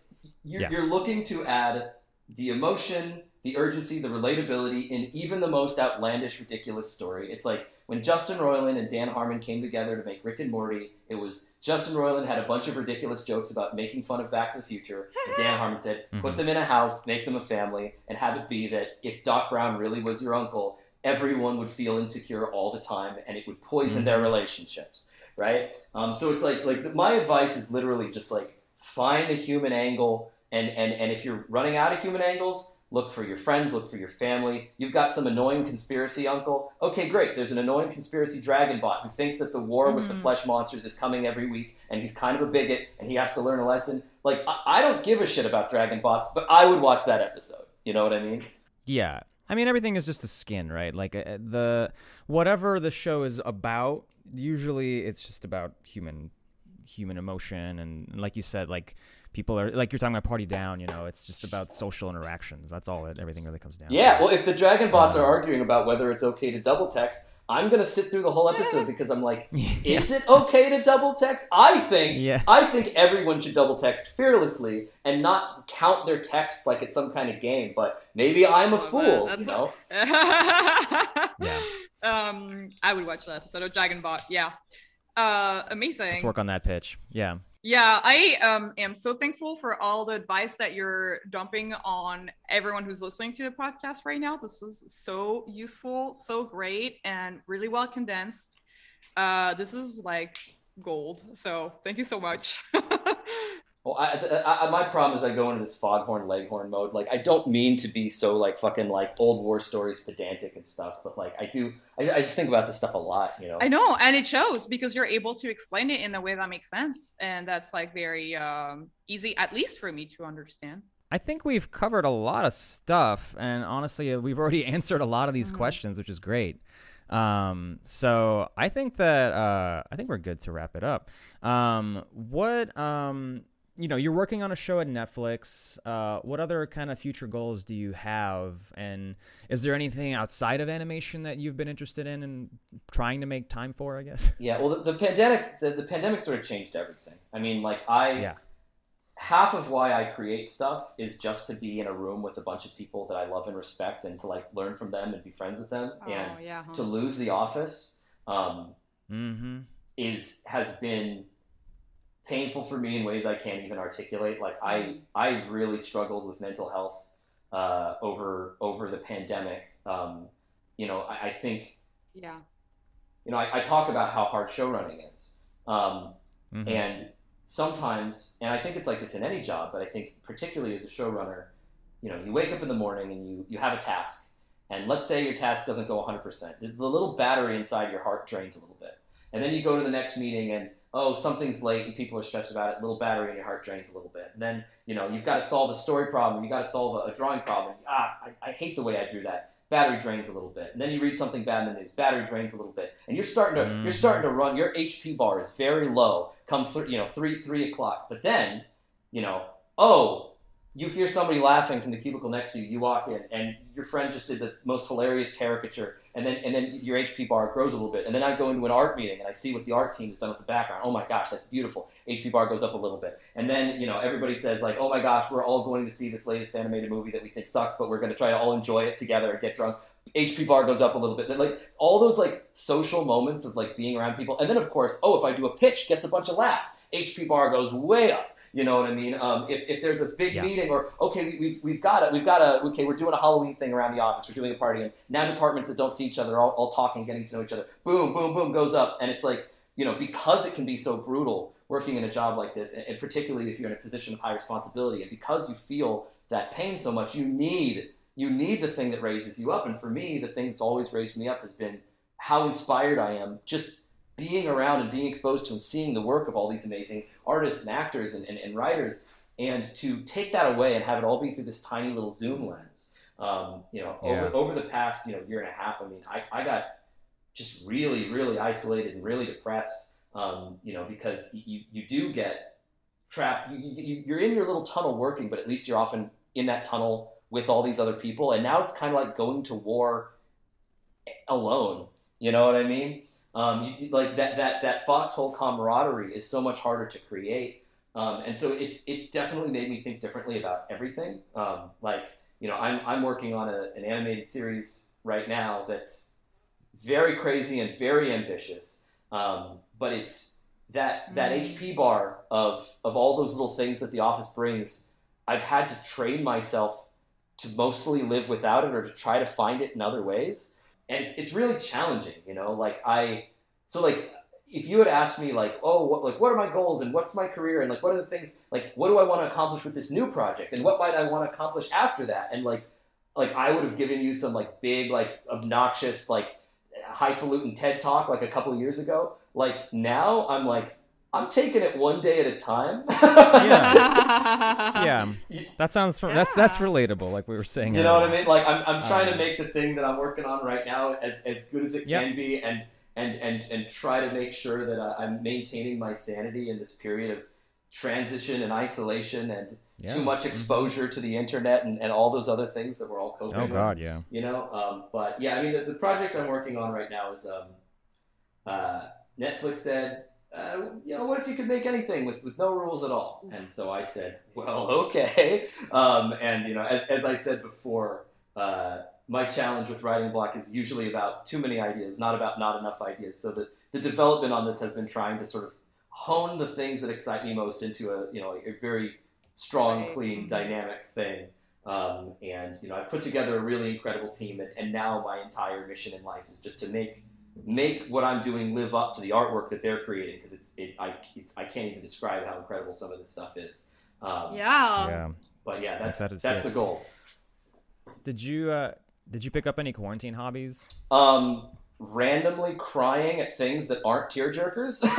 you're, Yeah. you're looking to add the emotion, the urgency, the relatability in even the most outlandish, ridiculous story. It's like when Justin Roiland and Dan Harmon came together to make Rick and Morty. It was Justin Roiland had a bunch of ridiculous jokes about making fun of Back to the Future, and Dan Harmon said, "Put Mhm. them in a house, make them a family, and have it be that if Doc Brown really was your uncle, everyone would feel insecure all the time, and it would poison their relationships." Right? Um, so it's like like my advice is literally just like find the human angle, and and and if you're running out of human angles, look for your friends, look for your family. You've got some annoying conspiracy uncle. Okay, great. There's an annoying conspiracy dragon bot who thinks that the war with the Mhm. flesh monsters is coming every week, and he's kind of a bigot, and he has to learn a lesson. Like I, I don't give a shit about dragon bots, but I would watch that episode. You know what I mean? Yeah. I mean, everything is just a skin, right? Like uh, the whatever the show is about, usually it's just about human human emotion and like you said, like people are like you're talking about party down, you know, it's just about social interactions. That's all it everything really comes down. Yeah. to. Well, if the dragon bots are Um, arguing about whether it's okay to double text, I'm gonna sit through the whole episode because I'm like, yeah. is it okay to double text? I think Yeah. I think everyone should double text fearlessly and not count their texts like it's some kind of game. But maybe I'm a Well, fool, that's you know. Yeah. Um, I would watch that episode of Dragon Bot. Yeah. Uh, amazing. Let's work on that pitch. Yeah. Yeah, I um am so thankful for all the advice that you're dumping on everyone who's listening to the podcast right now. This is so useful, so great, and really well condensed. Uh, this is like gold. So thank you so much. Well, I, I, I, my problem is I go into this foghorn leghorn mode. Like, I don't mean to be so like fucking like old war stories pedantic and stuff, but like I do. I, I just think about this stuff a lot, you know. I know, and it shows because you're able to explain it in a way that makes sense, and that's like very um easy, at least for me to understand. I think we've covered a lot of stuff, and honestly, uh, we've already answered a lot of these Mhm. questions, which is great. Um, so I think that uh, I think we're good to wrap it up. Um, what um, you know, you're working on a show at Netflix. Uh, what other kind of future goals do you have? And is there anything outside of animation that you've been interested in and trying to make time for? I guess. Yeah, well, the, the pandemic, the, the pandemic sort of changed everything. I mean, like I, Yeah. half of why I create stuff is just to be in a room with a bunch of people that I love and respect, and to like learn from them and be friends with them. and oh yeah. huh? to lose the office um, Mm-hmm. is has been painful for me in ways I can't even articulate. Like I, Mhm. I really struggled with mental health uh, over over the pandemic. Um, you know, I, I think Yeah. you know I, I talk about how hard show running is. Um, Mhm. And sometimes, and I think it's like this in any job, but I think particularly as a showrunner, you know, you wake up in the morning and you, you have a task. And let's say your task doesn't go 100%. The, the little battery inside your heart drains a little bit. And then you go to the next meeting and, oh, something's late and people are stressed about it. Little battery in your heart drains a little bit. And then, you know, you've got to solve a story problem. You've got to solve a, a drawing problem. Ah, I, I hate the way I drew that. Battery drains a little bit. And then you read something bad in the news. Battery drains a little bit. And you're starting to, Mm. you're starting to run. Your HP bar is very low come th- you know three three o'clock but then you know oh you hear somebody laughing from the cubicle next to you, you walk in, and your friend just did the most hilarious caricature, and then and then your HP bar grows a little bit, and then I go into an art meeting and I see what the art team has done with the background. Oh my gosh, that's beautiful. HP bar goes up a little bit, and then you know everybody says like, oh my gosh, we're all going to see this latest animated movie that we think sucks, but we're going to try to all enjoy it together and get drunk. HP bar goes up a little bit. Like all those like social moments of like being around people, and then of course, oh, if I do a pitch, gets a bunch of laughs. HP bar goes way up. You know what I mean? Um, if, if there's a big Yeah. meeting or okay, we, we've we've got it, we've got a okay, we're doing a Halloween thing around the office, we're doing a party, and now departments that don't see each other are all, all talking, getting to know each other. Boom, boom, boom goes up, and it's like you know because it can be so brutal working in a job like this, and, and particularly if you're in a position of high responsibility, and because you feel that pain so much, you need you need the thing that raises you up. And for me, the thing that's always raised me up has been how inspired I am just being around and being exposed to and seeing the work of all these amazing artists and actors and, and, and writers. And to take that away and have it all be through this tiny little Zoom lens, um, you know, Yeah. over, over the past you know year and a half, I mean, I, I got just really, really isolated and really depressed, um, you know, because you, you do get trapped. You, you, you're in your little tunnel working, but at least you're often in that tunnel with all these other people. And now it's kind of like going to war alone. You know what I mean? Um, you, like that, that, that foxhole camaraderie is so much harder to create. Um, and so it's, it's definitely made me think differently about everything. Um, like, you know, I'm, I'm working on a, an animated series right now that's very crazy and very ambitious. Um, but it's that that Mm. HP bar of of all those little things that the office brings. I've had to train myself to mostly live without it or to try to find it in other ways, and it's, really challenging. You know, like I so like if you had asked me like oh what like what are my goals and what's my career and like what are the things like what do I want to accomplish with this new project and what might I want to accomplish after that and like like I would have given you some like big like obnoxious like highfalutin TED talk like a couple years ago. Like now, I'm like, I'm taking it one day at a time. yeah, that sounds that's that's relatable. Like we were saying. You know what I mean? Like I'm, I'm trying to Um, make the thing that I'm working on right now as, as good as it Yep. can be, and and and and try to make sure that I, I'm maintaining my sanity in this period of transition and isolation and Yeah. too much Mhm. exposure to the internet and, and all those other things that we're all coping Oh with. God, yeah. you know um, but yeah i mean the, the project i'm working on right now is um, uh, netflix said uh, you know what if you could make anything with, with no rules at all and so i said well okay um, and you know as, as i said before uh, my challenge with writing block is usually about too many ideas not about not enough ideas so the, the development on this has been trying to sort of hone the things that excite me most into a you know a very strong Right. clean Mhm. dynamic thing um, and you know, I've put together a really incredible team, and, and now my entire mission in life is just to make make what I'm doing live up to the artwork that they're creating because it's it I it's I can't even describe how incredible some of this stuff is. Um, yeah. yeah. But yeah, that's Excited to that's the goal. Did you uh did you pick up any quarantine hobbies? Um, randomly crying at things that aren't tearjerkers. Me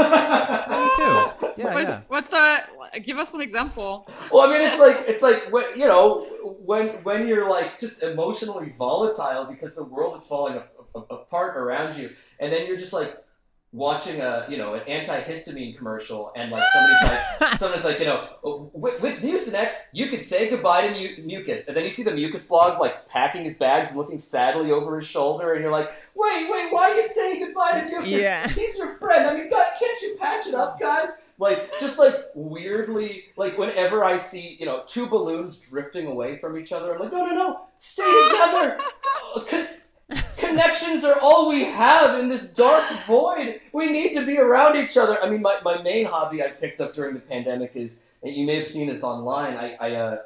too. Yeah, what's, yeah. what's the? Give us an example. Well, I mean, it's like it's like when you know when when you're like just emotionally volatile because the world is falling a- a- apart around you, and then you're just like watching a you know an antihistamine commercial, and like somebody's like somebody's like you know oh, with, with Mucinex you can say goodbye to mu- mucus, and then you see the mucus blog like packing his bags and looking sadly over his shoulder, and you're like, wait, wait, why are you saying goodbye to mucus? Yeah. He's your friend. I mean, God, can't you patch it up, guys? Like, just like weirdly, like whenever I see, you know, two balloons drifting away from each other, I'm like, no, no, no, stay together. Uh, Con- connections are all we have in this dark void. We need to be around each other. I mean, my, my main hobby I picked up during the pandemic is, and you may have seen this online, I, I uh,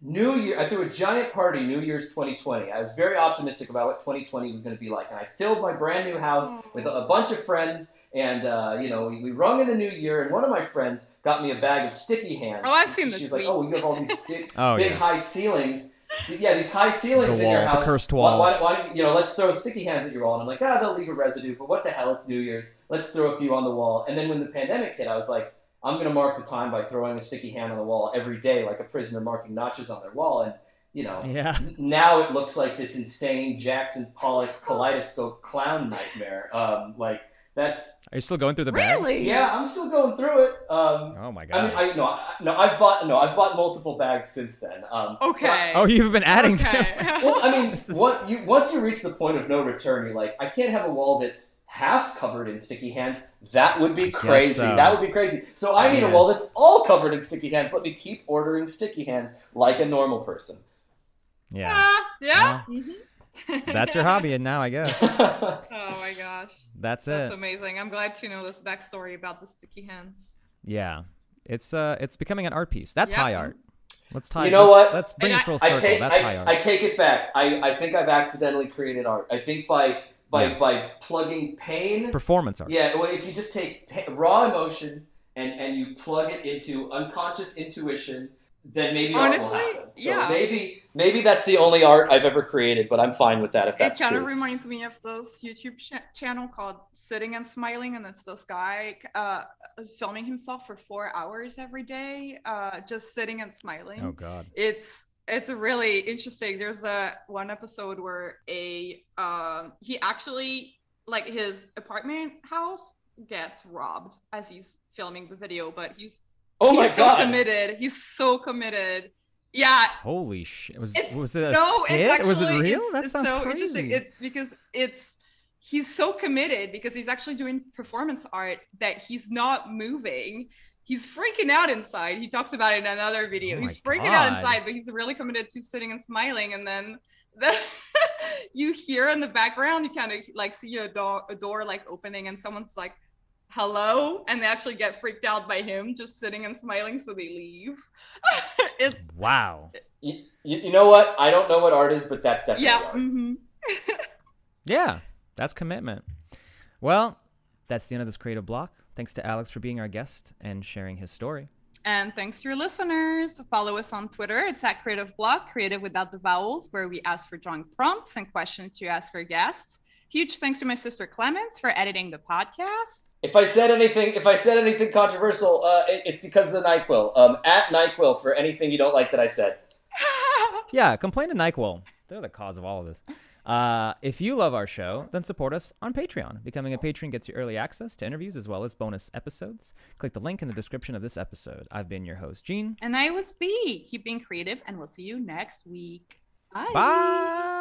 New Year, I threw a giant party New Year's 2020. I was very optimistic about what 2020 was going to be like, and I filled my brand new house with a, a bunch of friends, and uh, you know, we, we rung in the new year, and one of my friends got me a bag of sticky hands. Oh, I've seen this She's like, "Oh, you have all these big, Oh big yeah. high ceilings." Yeah, these high ceilings The in your wall, the cursed Why- wall. Why, why, don't you know, let's throw sticky hands at your wall. And I'm like, ah, they'll leave a residue, but what the hell? It's New Year's. Let's throw a few on the wall. And then when the pandemic hit, I was like, I'm going to mark the time by throwing a sticky hand on the wall every day, like a prisoner marking notches on their wall. And you know, Yeah. now it looks like this insane Jackson Pollock kaleidoscope clown nightmare. Um, like That's Are you still going through the bag? Really? yeah. I'm still going through it. Um, Oh my I god. mean, I no, I, no. I've bought no. I've bought multiple bags since then. Um, Okay. oh, you've been adding okay. to Well, I mean, This is- what you once you reach the point of no return, you're like, I can't have a wall that's half covered in sticky hands. That would be crazy. so. That would be crazy. So I need Yeah. a wall that's all covered in sticky hands. Let me keep ordering sticky hands like a normal person. Yeah. Ah, yeah. That's your hobby and now I guess. Oh my gosh. That's it. That's amazing. I'm glad to know this backstory about the sticky hands. Yeah. It's uh it's becoming an art piece. That's Yeah. high art. Let's tie You know let's, what? Let's bring And it full I circle. take That's high art. I take it back. I, I think I've accidentally created art. I think by by Yeah. by plugging pain. Performance art. Yeah, well, if you just take pa- raw emotion and and you plug it into unconscious intuition, then maybe art will Honestly. So yeah. maybe maybe that's the only art I've ever created, but I'm fine with that if that's It that's kind of true. reminds me of this YouTube ch- channel called Sitting and Smiling, and it's this guy uh, filming himself for four hours every day, uh, just sitting and smiling. Oh god. it's it's really interesting there's a one episode where a um he actually like his apartment house gets robbed as he's filming the video but he's oh my god. he's so god! committed he's so committed yeah Holy shit. Was It's- was it a no skit? it's actually was it real? it's, that it's sounds so crazy. interesting it's because it's he's so committed because he's actually doing performance art that he's not moving he's freaking out inside he talks about it in another video Oh he's my freaking out inside but he's really committed to sitting and smiling and then the, you hear in the background you kind of like see a door, a door like opening and someone's like hello and they actually get freaked out by him just sitting and smiling so they leave it's wow. You, you, you know what? I don't know what art is, but that's definitely yeah art. mhm. Yeah. That's commitment. Well, that's the end of this creative block. Thanks to Alex for being our guest and sharing his story. And thanks to your listeners. Follow us on Twitter. It's at Creative Block, creative without the vowels, where we ask for drawing prompts and questions to ask our guests. Huge thanks to my sister Clemence for editing the podcast. If I said anything, if I said anything controversial, uh, it- it's because of the Nyquil. Um, at Nyquil for anything you don't like that I said. Yeah, complain to NyQuil. They're the cause of all of this. Uh, if you love our show, then support us on Patreon. Becoming a patron gets you early access to interviews as well as bonus episodes. Click the link in the description of this episode. I've been your host, Gene. and I was Vee. Keep being creative, and we'll see you next week. Bye. Bye.